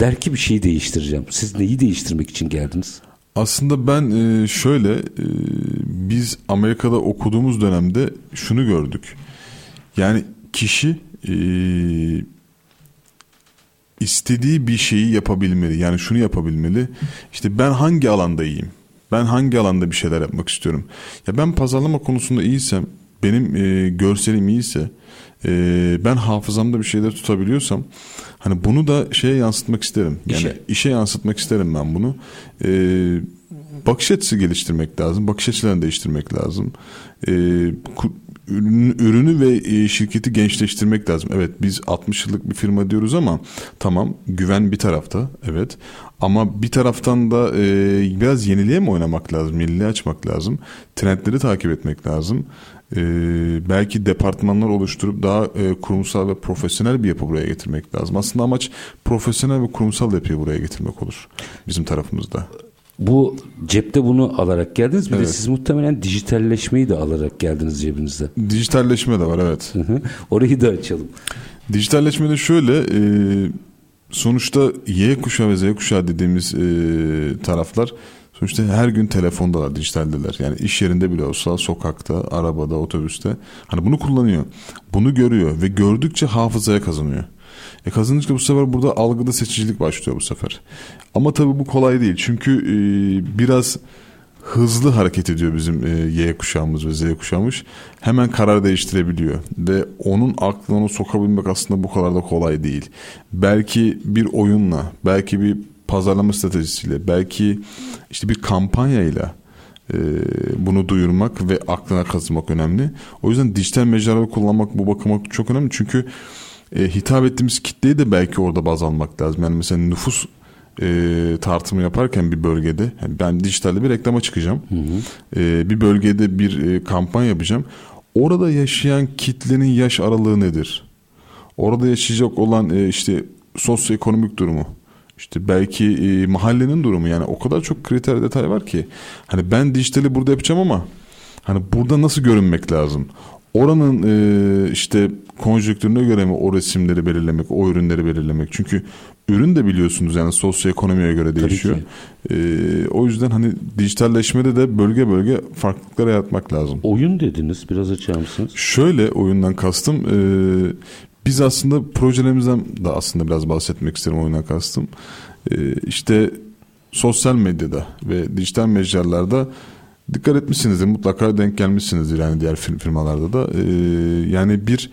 der ki bir şeyi değiştireceğim. Siz neyi değiştirmek için geldiniz? Aslında ben e, şöyle e, biz Amerika'da okuduğumuz dönemde şunu gördük. Yani kişi e, istediği bir şeyi yapabilmeli. Yani şunu yapabilmeli. İşte ben hangi alanda iyiyim? Ben hangi alanda bir şeyler yapmak istiyorum? Ya ben pazarlama konusunda iyiysem, benim e, görselim iyiyse, e, ben hafızamda bir şeyler tutabiliyorsam, hani bunu da şeye yansıtmak isterim. Yani İşe. işe yansıtmak isterim ben bunu. E, bakış açısı geliştirmek lazım. Bakış açılarını değiştirmek lazım. E, ürünü, ürünü ve e, şirketi gençleştirmek lazım. Evet biz 60 yıllık bir firma diyoruz ama tamam güven bir tarafta evet ama bir taraftan da e, biraz yeniliğe mi oynamak lazım? Yeniliğe açmak lazım. Trendleri takip etmek lazım. E, belki departmanlar oluşturup daha e, kurumsal ve profesyonel bir yapı buraya getirmek lazım. Aslında amaç profesyonel ve kurumsal yapıyı buraya getirmek olur bizim tarafımızda. Bu cepte bunu alarak geldiniz. Bir de Evet. siz muhtemelen dijitalleşmeyi de alarak geldiniz cebinizde. Dijitalleşme de var evet. Hı hı. Orayı da açalım. Dijitalleşmede şöyle e, sonuçta Y kuşağı ve Z kuşağı dediğimiz e, taraflar sonuçta her gün telefondalar, dijitaldeler. Yani iş yerinde bile olsa sokakta, arabada, otobüste hani bunu kullanıyor. Bunu görüyor ve gördükçe hafızaya kazanıyor. E kazanınca bu sefer burada algıda seçicilik başlıyor bu sefer. Ama tabii bu kolay değil. Çünkü e, biraz hızlı hareket ediyor bizim e, Y kuşağımız ve Z kuşağımız. Hemen karar değiştirebiliyor ve onun aklına sokabilmek aslında bu kadar da kolay değil. Belki bir oyunla, belki bir pazarlama stratejisiyle, belki işte bir kampanyayla e, bunu duyurmak ve aklına kazımak önemli. O yüzden dijital mecraları kullanmak bu bakıma çok önemli. Çünkü e, hitap ettiğimiz kitleyi de belki orada baz almak lazım. Yani mesela nüfus e, tartımı yaparken bir bölgede yani ben dijitalde bir reklama çıkacağım. E, bir bölgede bir e, kampanya yapacağım. Orada yaşayan kitlenin yaş aralığı nedir? Orada yaşayacak olan e, işte sosyoekonomik durumu, işte belki e, mahallenin durumu yani o kadar çok kriter detay var ki hani ben dijitali burada yapacağım ama hani burada nasıl görünmek lazım? Oranın e, işte konjonktürüne göre mi o resimleri belirlemek, o ürünleri belirlemek? Çünkü ürün de biliyorsunuz yani sosyoekonomiye göre değişiyor. E, o yüzden hani dijitalleşmede de bölge bölge farklılıklar yaratmak lazım. Oyun dediniz. Biraz açar mısınız? Şöyle oyundan kastım e, biz aslında projelerimizden de aslında biraz bahsetmek isterim oyundan kastım. E, işte sosyal medyada ve dijital mecralarda dikkat etmişsinizdir mutlaka denk gelmişsinizdir yani diğer fir- firmalarda da E, yani bir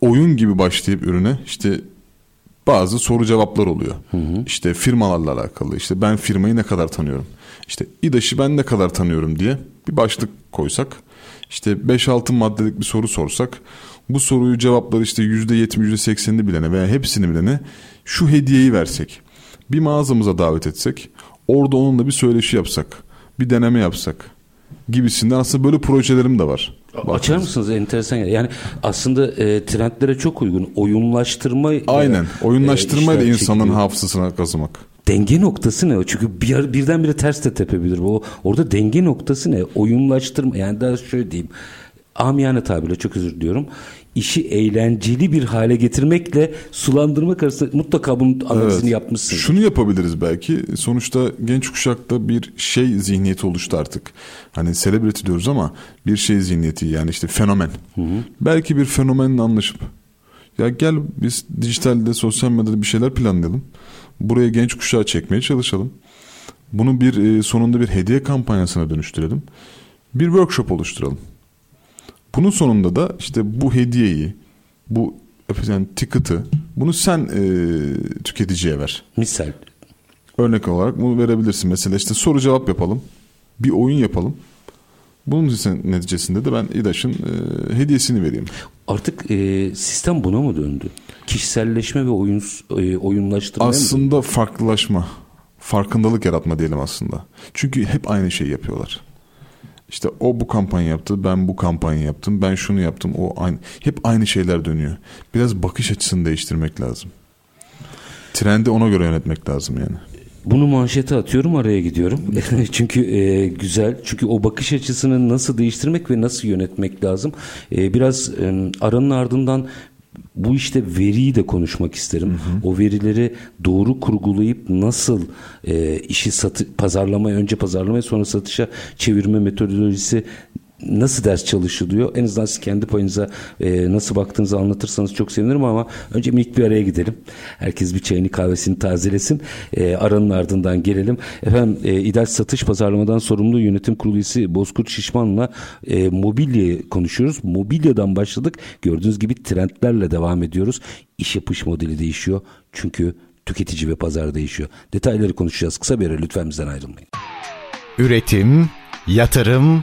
oyun gibi başlayıp ürüne işte bazı soru cevaplar oluyor. İşte firmalarla alakalı. İşte ben firmayı ne kadar tanıyorum? İşte İDAŞ'ı ben ne kadar tanıyorum diye bir başlık koysak. işte 5-6 maddelik bir soru sorsak. Bu soruyu cevapları işte %70, %80'ini bilene veya hepsini bilene şu hediyeyi versek. Bir mağazamıza davet etsek. Orada onunla bir söyleşi yapsak. Bir deneme yapsak. Gibisinden aslında böyle projelerim de var. Açar mısınız? Enteresan. Yani aslında e, trendlere çok uygun. Oyunlaştırma Aynen. e, Oyunlaştırmayla işler insanın çekiliyor. hafızasına kazımak. Denge noktası ne? Çünkü bir, birdenbire ters de tepebilir. O, orada denge noktası ne? Oyunlaştırma. Yani daha şöyle diyeyim. Amiyane tabirle çok özür diliyorum. İşi eğlenceli bir hale getirmekle sulandırmak arasında mutlaka bunun analizini Evet. yapmışsın. Şunu yapabiliriz belki. Sonuçta genç kuşakta bir şey zihniyeti oluştu artık. Hani celebrity diyoruz ama bir şey zihniyeti yani işte fenomen. Belki bir fenomenle anlaşıp ya gel biz dijitalde sosyal medyada bir şeyler planlayalım. Buraya genç kuşağı çekmeye çalışalım. Bunu bir e, sonunda bir hediye kampanyasına dönüştürelim. Bir workshop oluşturalım. Bunun sonunda da işte bu hediyeyi, bu yani ticket'ı bunu sen e, tüketiciye ver. Misal. Örnek olarak bunu verebilirsin. Mesela işte soru cevap yapalım. Bir oyun yapalım. Bunun neticesinde de ben İDAŞ'ın e, hediyesini vereyim. Artık e, sistem buna mı döndü? Kişiselleşme ve oyun e, oyunlaştırmaya mı döndü? Aslında farklılaşma, farkındalık yaratma diyelim aslında. Çünkü hep aynı şeyi yapıyorlar. İşte o bu kampanya yaptı, ben bu kampanya yaptım, ben şunu yaptım. O aynı hep aynı şeyler dönüyor. Biraz bakış açısını değiştirmek lazım. Trendi ona göre yönetmek lazım yani. Bunu manşete atıyorum araya gidiyorum. çünkü e, güzel. Çünkü o bakış açısını nasıl değiştirmek ve nasıl yönetmek lazım. E, biraz e, aranın ardından bu işte veriyi de konuşmak isterim. Hı hı. O verileri doğru kurgulayıp nasıl e, işi satı, pazarlamaya önce pazarlamaya sonra satışa çevirme metodolojisi nasıl ders çalışılıyor? En azından siz kendi payınıza e, nasıl baktığınızı anlatırsanız çok sevinirim ama önce minik bir araya gidelim. Herkes bir çayını kahvesini tazelesin. E, aranın ardından gelelim. Efendim e, İDAŞ Satış Pazarlamadan sorumlu yönetim kurulu üyesi Bozkurt Şişman'la e, mobilya konuşuyoruz. Mobilyadan başladık. Gördüğünüz gibi trendlerle devam ediyoruz. İş yapış modeli değişiyor. Çünkü tüketici ve pazar değişiyor. Detayları konuşacağız. Kısa bir ara lütfen bizden ayrılmayın. Üretim, yatırım,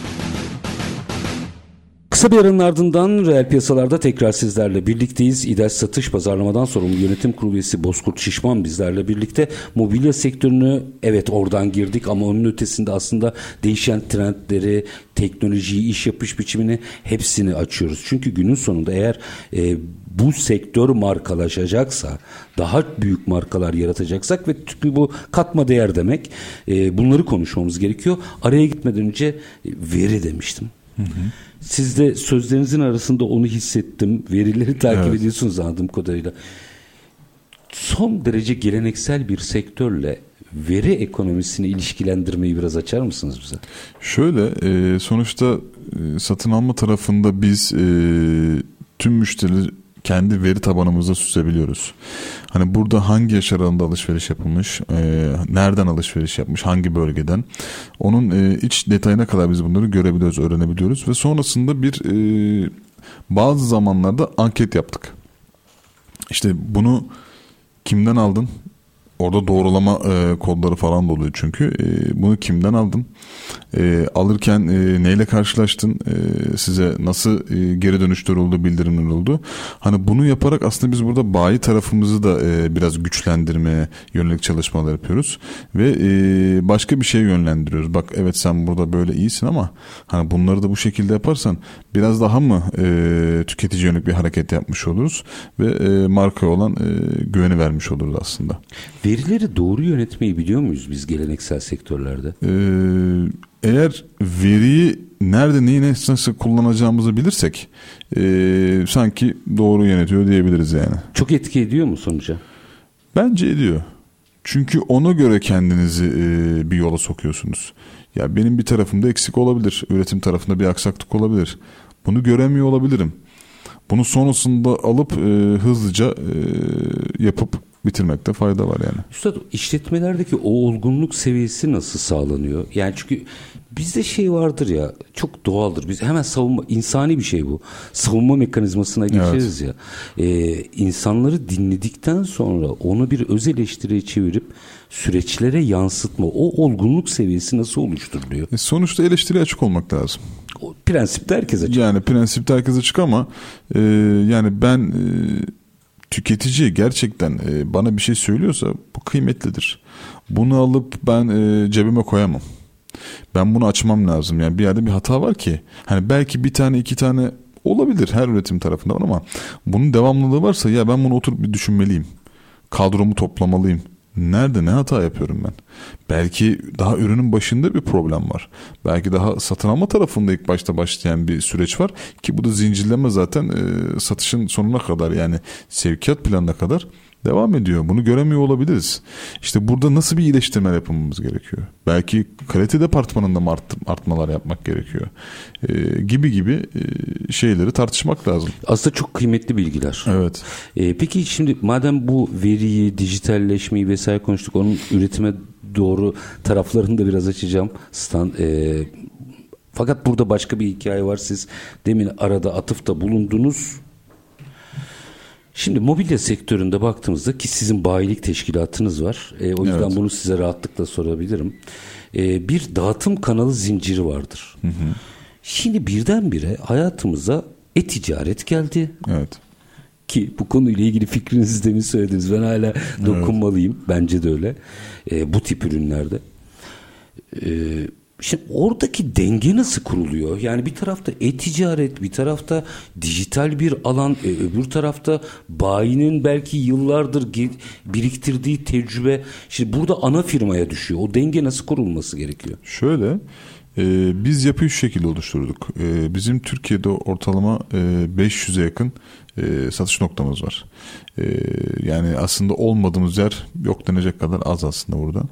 Kısa bir aranın ardından reel piyasalarda tekrar sizlerle birlikteyiz. İDAŞ Satış Pazarlamadan sorumlu yönetim kurulu üyesi Bozkurt Şişman bizlerle birlikte. Mobilya sektörünü evet oradan girdik ama onun ötesinde aslında değişen trendleri, teknolojiyi, iş yapış biçimini hepsini açıyoruz. Çünkü günün sonunda eğer e, bu sektör markalaşacaksa, daha büyük markalar yaratacaksak ve çünkü bu katma değer demek e, bunları konuşmamız gerekiyor. Araya gitmeden önce e, veri demiştim. Hı hı. Siz de sözlerinizin arasında onu hissettim. Verileri takip evet. ediyorsunuz anladığım kadarıyla. Son derece geleneksel bir sektörle veri ekonomisini ilişkilendirmeyi biraz açar mısınız bize? Şöyle e, sonuçta e, satın alma tarafında biz e, tüm müşteri kendi veri tabanımızda süsebiliyoruz. Hani burada hangi yaş aralığında alışveriş yapılmış, e, nereden alışveriş yapmış, hangi bölgeden, onun e, iç detayına kadar biz bunları görebiliyoruz, öğrenebiliyoruz ve sonrasında bir e, bazı zamanlarda anket yaptık. İşte bunu kimden aldın? Orada doğrulama e, kodları falan da oluyor çünkü. E, bunu kimden aldın? E, alırken e, neyle karşılaştın? E, size nasıl e, geri dönüşler oldu, bildirimler oldu? Hani bunu yaparak aslında biz burada bayi tarafımızı da e, biraz güçlendirmeye yönelik çalışmalar yapıyoruz. Ve e, başka bir şeye yönlendiriyoruz. Bak evet sen burada böyle iyisin ama hani bunları da bu şekilde yaparsan biraz daha mı e, tüketici yönelik bir hareket yapmış oluruz? Ve e, marka olan e, güveni vermiş oluruz aslında. Verileri doğru yönetmeyi biliyor muyuz biz geleneksel sektörlerde? Ee, eğer veriyi nerede neyi nasıl kullanacağımızı bilirsek e, sanki doğru yönetiyor diyebiliriz yani. Çok etki ediyor mu sonuca? Bence ediyor. Çünkü ona göre kendinizi e, bir yola sokuyorsunuz. Ya benim bir tarafımda eksik olabilir. Üretim tarafında bir aksaklık olabilir. Bunu göremiyor olabilirim. Bunu sonrasında alıp e, hızlıca e, yapıp bitirmekte fayda var yani. Üstad işletmelerdeki o olgunluk seviyesi nasıl sağlanıyor? Yani çünkü bizde şey vardır ya çok doğaldır. Biz hemen savunma insani bir şey bu. Savunma mekanizmasına geçeriz evet. ya. Ee, insanları dinledikten sonra onu bir öz eleştiriye çevirip süreçlere yansıtma o olgunluk seviyesi nasıl oluşturuluyor? E sonuçta eleştiri açık olmak lazım. O prensipte herkes açık. Yani prensipte herkes açık ama e, yani ben e, tüketici gerçekten e, bana bir şey söylüyorsa bu kıymetlidir. Bunu alıp ben e, cebime koyamam. Ben bunu açmam lazım. Yani bir yerde bir hata var ki. Hani belki bir tane iki tane olabilir her üretim tarafında var ama bunun devamlılığı varsa ya ben bunu oturup bir düşünmeliyim. Kadromu toplamalıyım. Nerede ne hata yapıyorum ben? Belki daha ürünün başında bir problem var. Belki daha satın alma tarafında ilk başta başlayan bir süreç var ki bu da zincirleme zaten e, satışın sonuna kadar yani sevkiyat planına kadar devam ediyor. Bunu göremiyor olabiliriz. İşte burada nasıl bir iyileştirme yapmamız gerekiyor? Belki kalite departmanında mı art, artmalar yapmak gerekiyor? Ee, gibi gibi e, şeyleri tartışmak lazım. Aslında çok kıymetli bilgiler. Evet. Ee, peki şimdi madem bu veriyi, dijitalleşmeyi vesaire konuştuk, onun üretime doğru taraflarını da biraz açacağım. Stand, e, fakat burada başka bir hikaye var. Siz demin arada atıfta bulundunuz Şimdi mobilya sektöründe baktığımızda ki sizin bayilik teşkilatınız var. E, o yüzden Evet. bunu size rahatlıkla sorabilirim. E, bir dağıtım kanalı zinciri vardır. Şimdi birdenbire hayatımıza e-ticaret geldi. Evet. Ki bu konuyla ilgili fikrinizi demin söylediniz. Ben hala dokunmalıyım. Bence de öyle. E, bu tip ürünlerde. E, şimdi oradaki denge nasıl kuruluyor? Yani bir tarafta e-ticaret, bir tarafta dijital bir alan, e, öbür tarafta bayinin belki yıllardır biriktirdiği tecrübe. Şimdi burada ana firmaya düşüyor. O denge nasıl kurulması gerekiyor? Şöyle e, biz yapıyı şu şekilde oluşturduk. E, bizim Türkiye'de ortalama e, 500'e yakın e, satış noktamız var. E, yani aslında olmadığımız yer yok denecek kadar az aslında burada.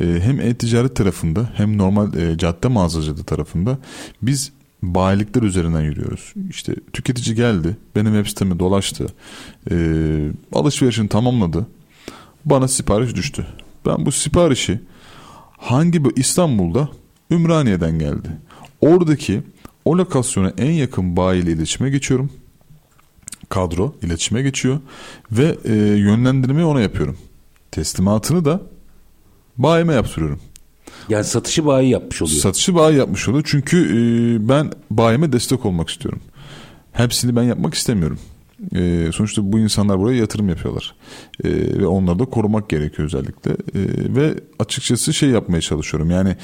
E, hem e-ticaret tarafında hem normal e, cadde mağazacılığı tarafında biz bayilikler üzerinden yürüyoruz. İşte tüketici geldi, benim web siteme dolaştı, e, alışverişini tamamladı, bana sipariş düştü. Ben bu siparişi hangi bir İstanbul'da Ümraniye'den geldi. Oradaki o lokasyona en yakın bayi ile iletişime geçiyorum. Kadro iletişime geçiyor ve e, yönlendirmeyi ona yapıyorum. Teslimatını da bayime yaptırıyorum. Yani satışı bayi yapmış oluyor. Satışı bayi yapmış oluyor. Çünkü e, ben bayime destek olmak istiyorum. Hepsini ben yapmak istemiyorum. E, sonuçta bu insanlar buraya yatırım yapıyorlar. E, ve onları da korumak gerekiyor özellikle. E, ve açıkçası şey yapmaya çalışıyorum. Yani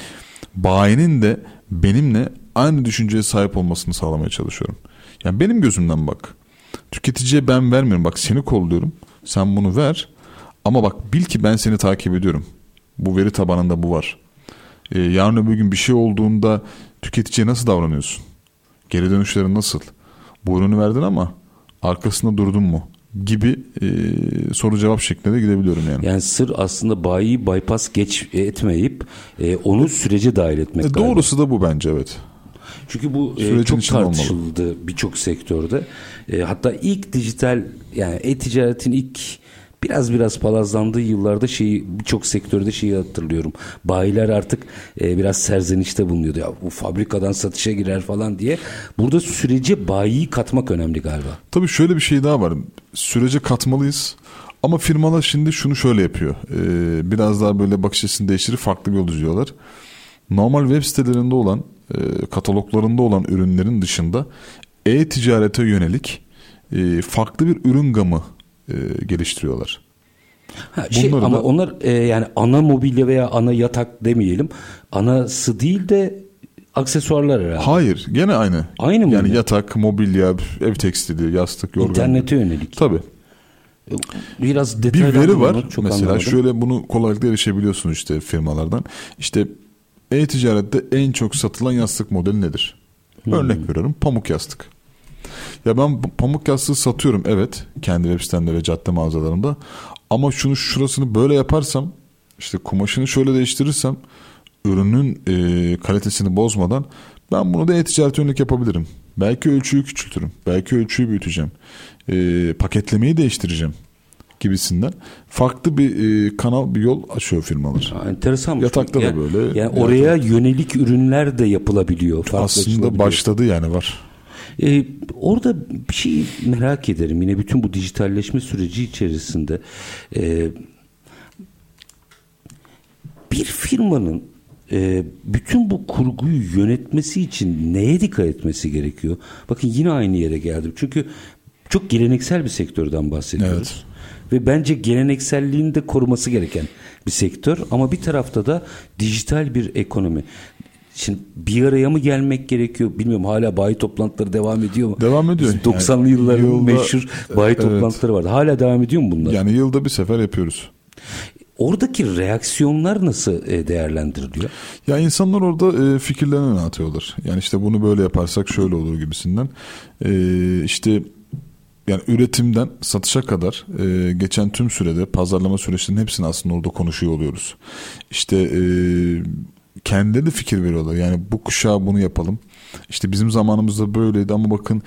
bayinin de benimle aynı düşünceye sahip olmasını sağlamaya çalışıyorum. Yani benim gözümden bak. Tüketiciye ben vermiyorum. Bak seni kolluyorum. Sen bunu ver. Ama bak bil ki ben seni takip ediyorum. Bu veri tabanında bu var. Ee, yarın öbür gün bir şey olduğunda tüketiciye nasıl davranıyorsun? Geri dönüşlerin nasıl? Bu ürünü verdin ama arkasında durdun mu? Gibi e, soru cevap şeklinde de gidebiliyorum yani. Yani sır aslında bayi bypass geç etmeyip e, onu sürece dahil etmek E, galiba. doğrusu da bu bence evet. Çünkü bu e, çok tartışıldı birçok sektörde. E, hatta ilk dijital yani e-ticaretin ilk biraz biraz palazlandığı yıllarda şeyi birçok sektörde şeyi hatırlıyorum. Bayiler artık e, biraz serzenişte bulunuyordu. Ya bu fabrikadan satışa girer falan diye. Burada sürece bayiyi katmak önemli galiba. Tabii şöyle bir şey daha var. Sürece katmalıyız. Ama firmalar şimdi şunu şöyle yapıyor. Ee, biraz daha böyle bakış açısını değiştirip farklı bir yol izliyorlar. Normal web sitelerinde olan, e, kataloglarında olan ürünlerin dışında e-ticarete yönelik e, farklı bir ürün gamı e, geliştiriyorlar. Ha, şey, Bunları ama da- onlar e, yani ana mobilya veya ana yatak demeyelim. Anası değil de aksesuarlar herhalde. Hayır, gene aynı. Aynı mı Yani yine? yatak, mobilya, ev tekstili, yastık, yorgan. İnternete yönelik. Tabii. Biraz bir detaylandırın veri var. çok Mesela anlamadım. şöyle bunu kolaylıkla erişebiliyorsunuz işte firmalardan. İşte e-ticarette en çok satılan yastık modeli nedir? Hmm. Örnek veriyorum pamuk yastık. Ya ben pamuk yastığı satıyorum evet kendi web sitemde ve cadde mağazalarımda. Ama şunu şurasını böyle yaparsam işte kumaşını şöyle değiştirirsem ürünün e, kalitesini bozmadan ben bunu da e-ticaret yönelik yapabilirim. Belki ölçüyü küçültürüm. Belki ölçüyü büyüteceğim. E, paketlemeyi değiştireceğim gibisinden farklı bir e, kanal bir yol açıyor firmalar. Ha, enteresan. Yatakta da Yani- böyle, Yani oraya yönelik ürünler de yapılabiliyor. Aslında başladı yani var. Ee, orada bir şey merak ederim. Yine bütün bu dijitalleşme süreci içerisinde e, bir firmanın e, bütün bu kurguyu yönetmesi için neye dikkat etmesi gerekiyor? Bakın yine aynı yere geldim. Çünkü çok geleneksel bir sektörden bahsediyoruz. Ve bence gelenekselliğini de koruması gereken bir sektör. Ama bir tarafta da dijital bir ekonomi. Şimdi bir araya mı gelmek gerekiyor? Bilmiyorum hala bayi toplantıları devam ediyor mu? Devam ediyor. Biz 90'lı Yani yılların yılda- meşhur bayi Evet. toplantıları vardı. Hala devam ediyor mu bunlar? Yani yılda bir sefer yapıyoruz. Oradaki reaksiyonlar nasıl e, değerlendiriliyor? Ya insanlar orada e, fikirlerini atıyorlar. Yani işte bunu böyle yaparsak şöyle olur gibisinden. E, işte yani üretimden satışa kadar e, geçen tüm sürede pazarlama süreçlerinin hepsini aslında orada konuşuyor oluyoruz. İşte e, kendileri de fikir veriyorlar. Yani bu kuşağa bunu yapalım. İşte bizim zamanımızda böyleydi ama bakın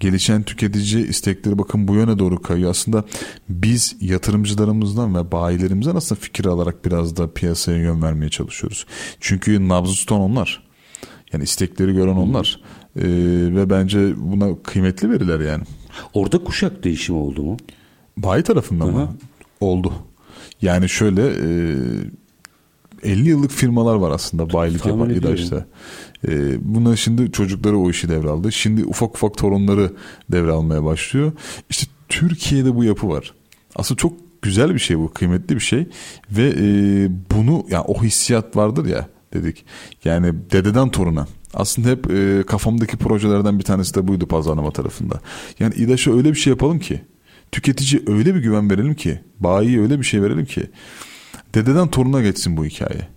gelişen tüketici istekleri bakın bu yöne doğru kayıyor. Aslında biz yatırımcılarımızdan ve bayilerimizden aslında fikir alarak biraz da piyasaya yön vermeye çalışıyoruz. Çünkü nabzı tutan onlar. Yani istekleri gören onlar. Ee, ve bence buna kıymetli veriler yani. Orada kuşak değişimi oldu mu? Bayi tarafında mı? Oldu. Yani şöyle e, 50 yıllık firmalar var aslında Tahmin yapan. İdaş'ta. E, bunlar şimdi çocukları o işi devraldı. Şimdi ufak ufak torunları devralmaya başlıyor. İşte Türkiye'de bu yapı var. Aslında çok güzel bir şey bu, kıymetli bir şey ve e, bunu yani o hissiyat vardır ya dedik. Yani dededen toruna. Aslında hep e, kafamdaki projelerden bir tanesi de buydu pazarlama tarafında. Yani İDAŞ'a öyle bir şey yapalım ki tüketici öyle bir güven verelim ki bayiye öyle bir şey verelim ki dededen toruna geçsin bu hikaye.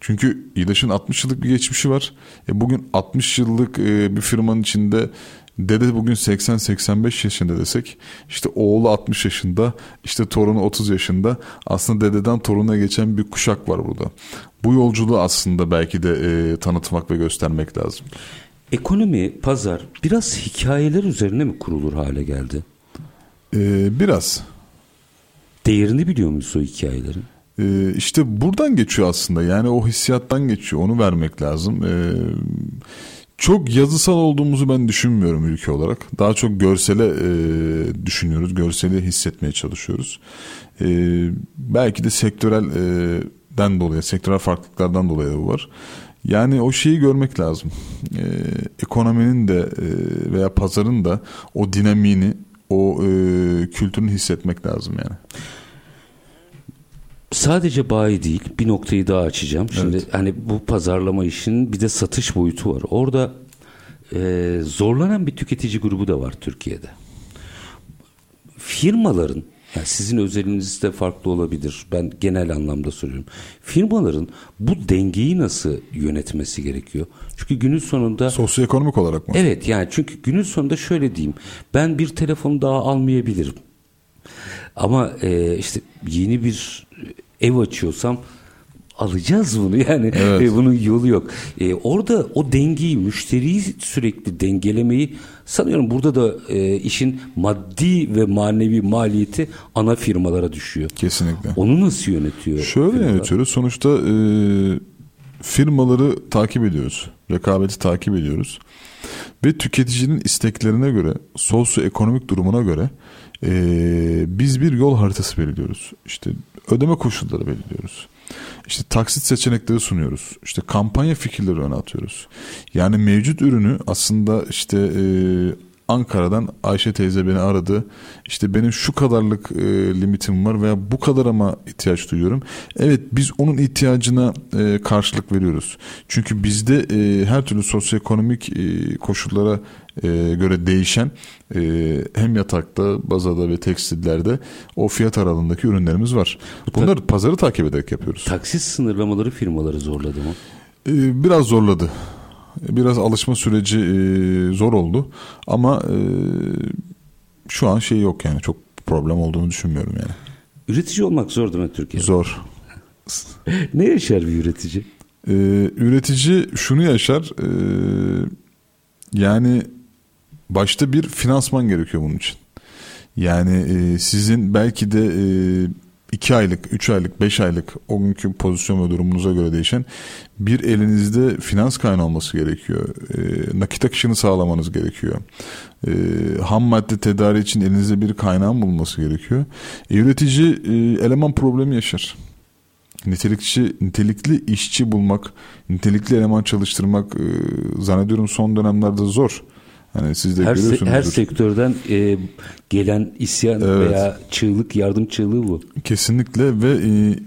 Çünkü İDAŞ'ın 60 yıllık bir geçmişi var. E bugün 60 yıllık e, bir firmanın içinde dede bugün 80-85 yaşında desek işte oğlu 60 yaşında işte torunu 30 yaşında aslında dededen toruna geçen bir kuşak var burada. Bu yolculuğu aslında belki de e, tanıtmak ve göstermek lazım. Ekonomi, pazar biraz hikayeler üzerine mi kurulur hale geldi? E, biraz. Değerini biliyor muyuz o hikayelerin? Ee, işte buradan geçiyor aslında yani o hissiyattan geçiyor onu vermek lazım. Ee, çok yazısal olduğumuzu ben düşünmüyorum ülke olarak. Daha çok görsele e, düşünüyoruz, görseli hissetmeye çalışıyoruz. Ee, belki de sektörelden dolayı, sektörel farklılıklardan dolayı da bu var. Yani o şeyi görmek lazım. Ee, ekonominin de e, veya pazarın da o dinamiğini, o e, kültürünü hissetmek lazım yani. Sadece bayi değil bir noktayı daha açacağım. Şimdi Evet. hani bu pazarlama işinin bir de satış boyutu var. Orada e, zorlanan bir tüketici grubu da var Türkiye'de. Firmaların yani sizin özeliniz de farklı olabilir. Ben genel anlamda soruyorum. Firmaların bu dengeyi nasıl yönetmesi gerekiyor? Çünkü günün sonunda Sosyoekonomik olarak mı? Evet yani çünkü günün sonunda şöyle diyeyim. Ben bir telefon daha almayabilirim. Ama e, işte yeni bir ev açıyorsam alacağız bunu yani Evet. E, bunun yolu yok. E, orada o dengeyi müşteriyi sürekli dengelemeyi sanıyorum burada da e, işin maddi ve manevi maliyeti ana firmalara düşüyor. Kesinlikle. Onu nasıl yönetiyor? Şöyle firmalar? yönetiyoruz. Sonuçta e, firmaları takip ediyoruz. Rekabeti takip ediyoruz. Ve tüketicinin isteklerine göre, sosyoekonomik durumuna göre e, biz bir yol haritası belirliyoruz. İşte ödeme koşulları belirliyoruz. İşte taksit seçenekleri sunuyoruz. İşte kampanya fikirleri öne atıyoruz. Yani mevcut ürünü aslında işte e, Ankara'dan Ayşe teyze beni aradı. İşte benim şu kadarlık e, limitim var veya bu kadar ama ihtiyaç duyuyorum. Evet biz onun ihtiyacına e, karşılık veriyoruz. Çünkü bizde e, her türlü sosyoekonomik e, koşullara e, göre değişen e, hem yatakta, bazada ve tekstillerde o fiyat aralığındaki ürünlerimiz var. Bunları pazarı takip ederek yapıyoruz. Taksit sınırlamaları firmaları zorladı mı? E, biraz zorladı. Biraz alışma süreci e, zor oldu ama e, şu an şey yok yani çok problem olduğunu düşünmüyorum yani. Üretici olmak zor değil mi Türkiye'de? Zor. Ne yaşar bir üretici? E, üretici şunu yaşar e, yani başta bir finansman gerekiyor bunun için. Yani e, sizin belki de e, 2 aylık, 3 aylık, 5 aylık o günkü pozisyon ve durumunuza göre değişen bir elinizde finans kaynağı olması gerekiyor. E, nakit akışını sağlamanız gerekiyor. E, ham madde tedariği için elinizde bir kaynağın bulunması gerekiyor. E, üretici e, eleman problemi yaşar. Nitelikçi, nitelikli işçi bulmak, nitelikli eleman çalıştırmak e, zannediyorum son dönemlerde zor. Hani siz de Her, se- her sektörden e, gelen isyan Evet. veya çığlık, yardım çığlığı bu. Kesinlikle ve e,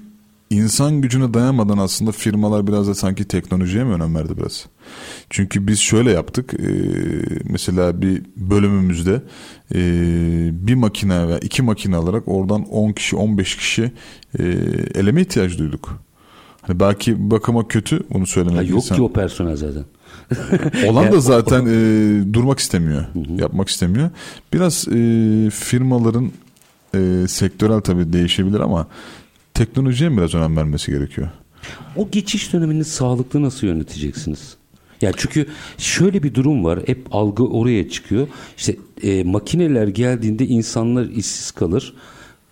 insan gücüne dayanmadan aslında firmalar biraz da sanki teknolojiye mi önem verdi biraz? Çünkü biz şöyle yaptık. e, mesela bir bölümümüzde e, bir makine veya iki makine alarak oradan 10 kişi 15 kişi e, eleme ihtiyaç duyduk. Hani belki bakıma kötü bunu söylemek Ha, yok insan- ki o personel zaten. Olan da zaten e, durmak istemiyor, yapmak istemiyor. Biraz e, firmaların e, sektörel tabii değişebilir ama teknolojiye biraz önem vermesi gerekiyor? O geçiş dönemini sağlıklı nasıl yöneteceksiniz? Ya çünkü şöyle bir durum var. Hep algı oraya çıkıyor. İşte e, makineler geldiğinde insanlar işsiz kalır.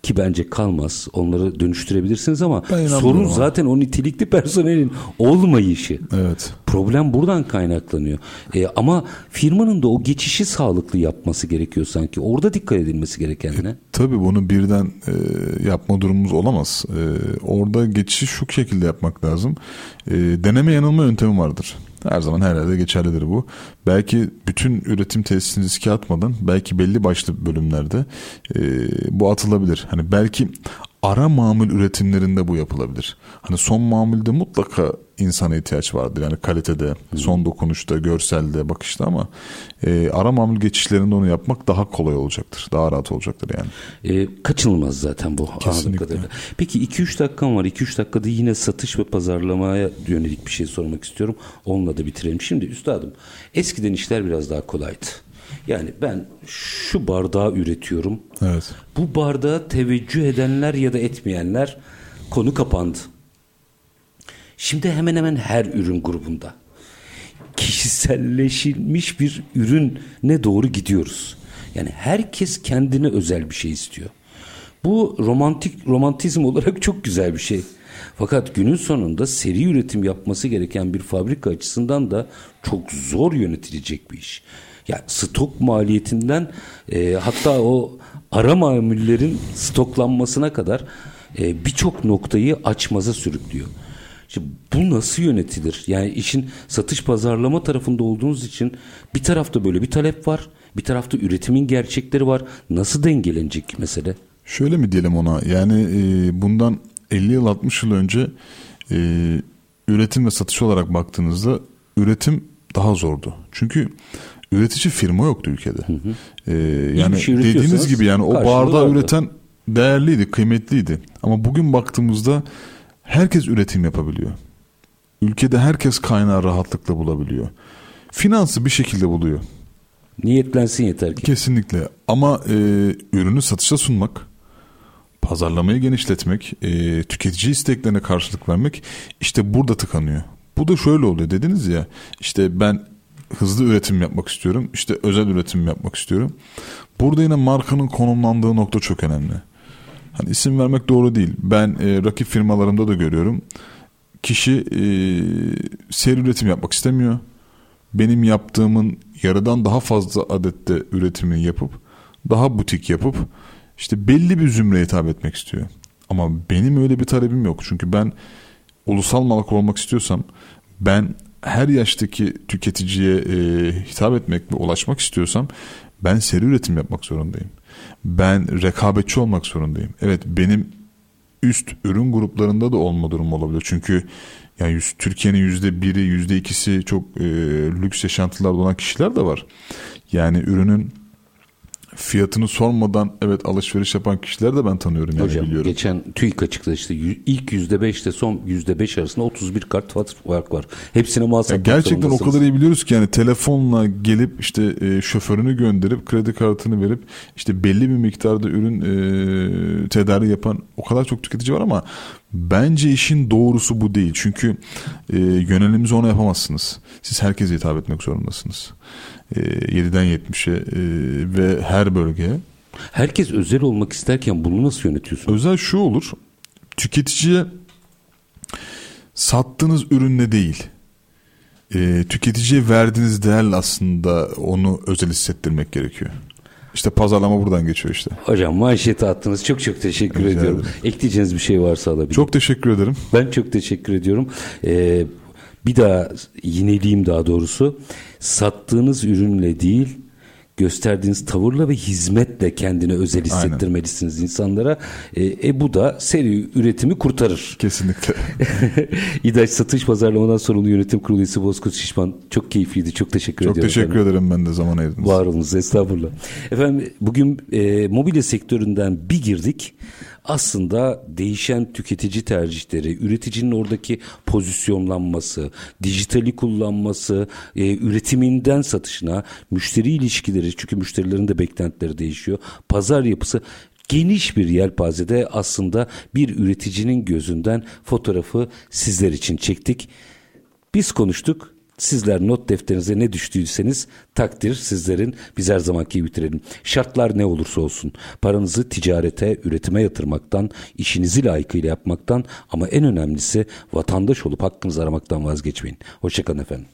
Ki bence kalmaz. Onları dönüştürebilirsiniz ama sorun zaten o nitelikli personelin olmayışı. Evet. Problem buradan kaynaklanıyor. E, ama firmanın da o geçişi sağlıklı yapması gerekiyor sanki. Orada dikkat edilmesi gereken ne? Tabii bunu birden e, yapma durumumuz olamaz. E, orada geçişi şu şekilde yapmak lazım. E, deneme yanılma yöntemi vardır. Her zaman her yerde geçerlidir bu. Belki bütün üretim tesisini riske atmadan belki belli başlı bölümlerde e, bu atılabilir. Hani belki ara mamul üretimlerinde bu yapılabilir. Hani son mamulde mutlaka insana ihtiyaç vardır. Yani kalitede, son dokunuşta, görselde, bakışta ama e, ara mamul geçişlerinde onu yapmak daha kolay olacaktır. Daha rahat olacaktır yani. E, kaçınılmaz zaten bu anladığım Kesinlikle. kadarıyla. Peki 2-3 dakikam var. 2-3 dakikada yine satış ve pazarlamaya yönelik bir şey sormak istiyorum. Onunla da bitirelim. Şimdi üstadım eskiden işler biraz daha kolaydı. Yani ben şu bardağı üretiyorum. Evet. Bu bardağa teveccüh edenler ya da etmeyenler konu kapandı. Şimdi hemen hemen her ürün grubunda kişiselleşilmiş bir ürüne doğru gidiyoruz. Yani herkes kendine özel bir şey istiyor. Bu romantik romantizm olarak çok güzel bir şey. Fakat günün sonunda seri üretim yapması gereken bir fabrika açısından da çok zor yönetilecek bir iş. Ya stok maliyetinden e, hatta o ara mamullerin stoklanmasına kadar e, birçok noktayı açmaza sürüklüyor. Şimdi bu nasıl yönetilir? Yani işin satış pazarlama tarafında olduğunuz için bir tarafta böyle bir talep var. Bir tarafta üretimin gerçekleri var. Nasıl dengelenecek mesele? Şöyle mi diyelim ona? Yani e, bundan 50 yıl 60 yıl önce e, üretim ve satış olarak baktığınızda üretim daha zordu. Çünkü üretici firma yoktu ülkede. E, yani bir şey dediğiniz gibi yani o bardağı vardı. üreten değerliydi, kıymetliydi. Ama bugün baktığımızda herkes üretim yapabiliyor. Ülkede herkes kaynağı rahatlıkla bulabiliyor. Finansı bir şekilde buluyor. Niyetlensin yeter ki. Kesinlikle ama e, ürünü satışa sunmak, pazarlamayı genişletmek, e, tüketici isteklerine karşılık vermek işte burada tıkanıyor. Bu da şöyle oluyor dediniz ya işte ben hızlı üretim yapmak istiyorum, işte özel üretim yapmak istiyorum. Burada yine markanın konumlandığı nokta çok önemli. Hani isim vermek doğru değil. Ben e, rakip firmalarımda da görüyorum. Kişi e, seri üretim yapmak istemiyor. Benim yaptığımın yarıdan daha fazla adette üretimini yapıp daha butik yapıp işte belli bir zümreye hitap etmek istiyor. Ama benim öyle bir talebim yok. Çünkü ben ulusal marka olmak istiyorsam ben her yaştaki tüketiciye e, hitap etmek ve ulaşmak istiyorsam ben seri üretim yapmak zorundayım. Ben rekabetçi olmak zorundayım. Evet benim üst ürün gruplarında da olma durumu olabilir. Çünkü yani Türkiye'nin yüzde biri, yüzde ikisi çok e, lüks yaşantılarda olan kişiler de var. Yani ürünün fiyatını sormadan evet alışveriş yapan kişiler de ben tanıyorum yani Hocam biliyorum. geçen TÜİK açıkladı işte ilk yüzde beş ile son yüzde beş arasında 31 kart fark var. Hepsine Ya muhasebe gerçekten o kadar iyi biliyoruz ki yani telefonla gelip işte e, şoförünü gönderip kredi kartını verip işte belli bir miktarda ürün e, tedariği yapan o kadar çok tüketici var ama bence işin doğrusu bu değil. Çünkü e, yönelimimizi ona yapamazsınız. Siz herkese hitap etmek zorundasınız. E, 7'den 70'e e, ve her bölgeye. Herkes özel olmak isterken bunu nasıl yönetiyorsun? Özel şu olur. Tüketiciye sattığınız ürünle değil, e, tüketiciye verdiğiniz değerle aslında onu özel hissettirmek gerekiyor. İşte pazarlama buradan geçiyor işte. Hocam manşeti attınız. Çok çok teşekkür Rica ediyorum. ederim. Ekleyeceğiniz bir şey varsa alabilirim. Çok teşekkür ederim. Ben çok teşekkür ediyorum. Ee, bir daha yineleyeyim daha doğrusu. Sattığınız ürünle değil gösterdiğiniz tavırla ve hizmetle kendine özel hissettirmelisiniz insanlara. Ee, e bu da seri üretimi kurtarır. Kesinlikle. İdaç Satış Pazarlamadan Sorumlu Yönetim Kurulu üyesi Bozkurt Şişman. Çok keyifliydi. Çok teşekkür Çok ediyorum. teşekkür efendim. ederim ben de zaman ayırdınız. Var olunuz estağfurullah. Efendim bugün e, mobilya sektöründen bir girdik. Aslında değişen tüketici tercihleri, üreticinin oradaki pozisyonlanması, dijitali kullanması, e, üretiminden satışına, müşteri ilişkileri çünkü müşterilerin de beklentileri değişiyor. Pazar yapısı geniş bir yelpazede aslında bir üreticinin gözünden fotoğrafı sizler için çektik. Biz konuştuk, Sizler not defterinize ne düştüyseniz takdir sizlerin biz her zamanki bitirelim. Şartlar ne olursa olsun paranızı ticarete, üretime yatırmaktan, işinizi layıkıyla yapmaktan ama en önemlisi vatandaş olup hakkınızı aramaktan vazgeçmeyin. Hoşçakalın efendim.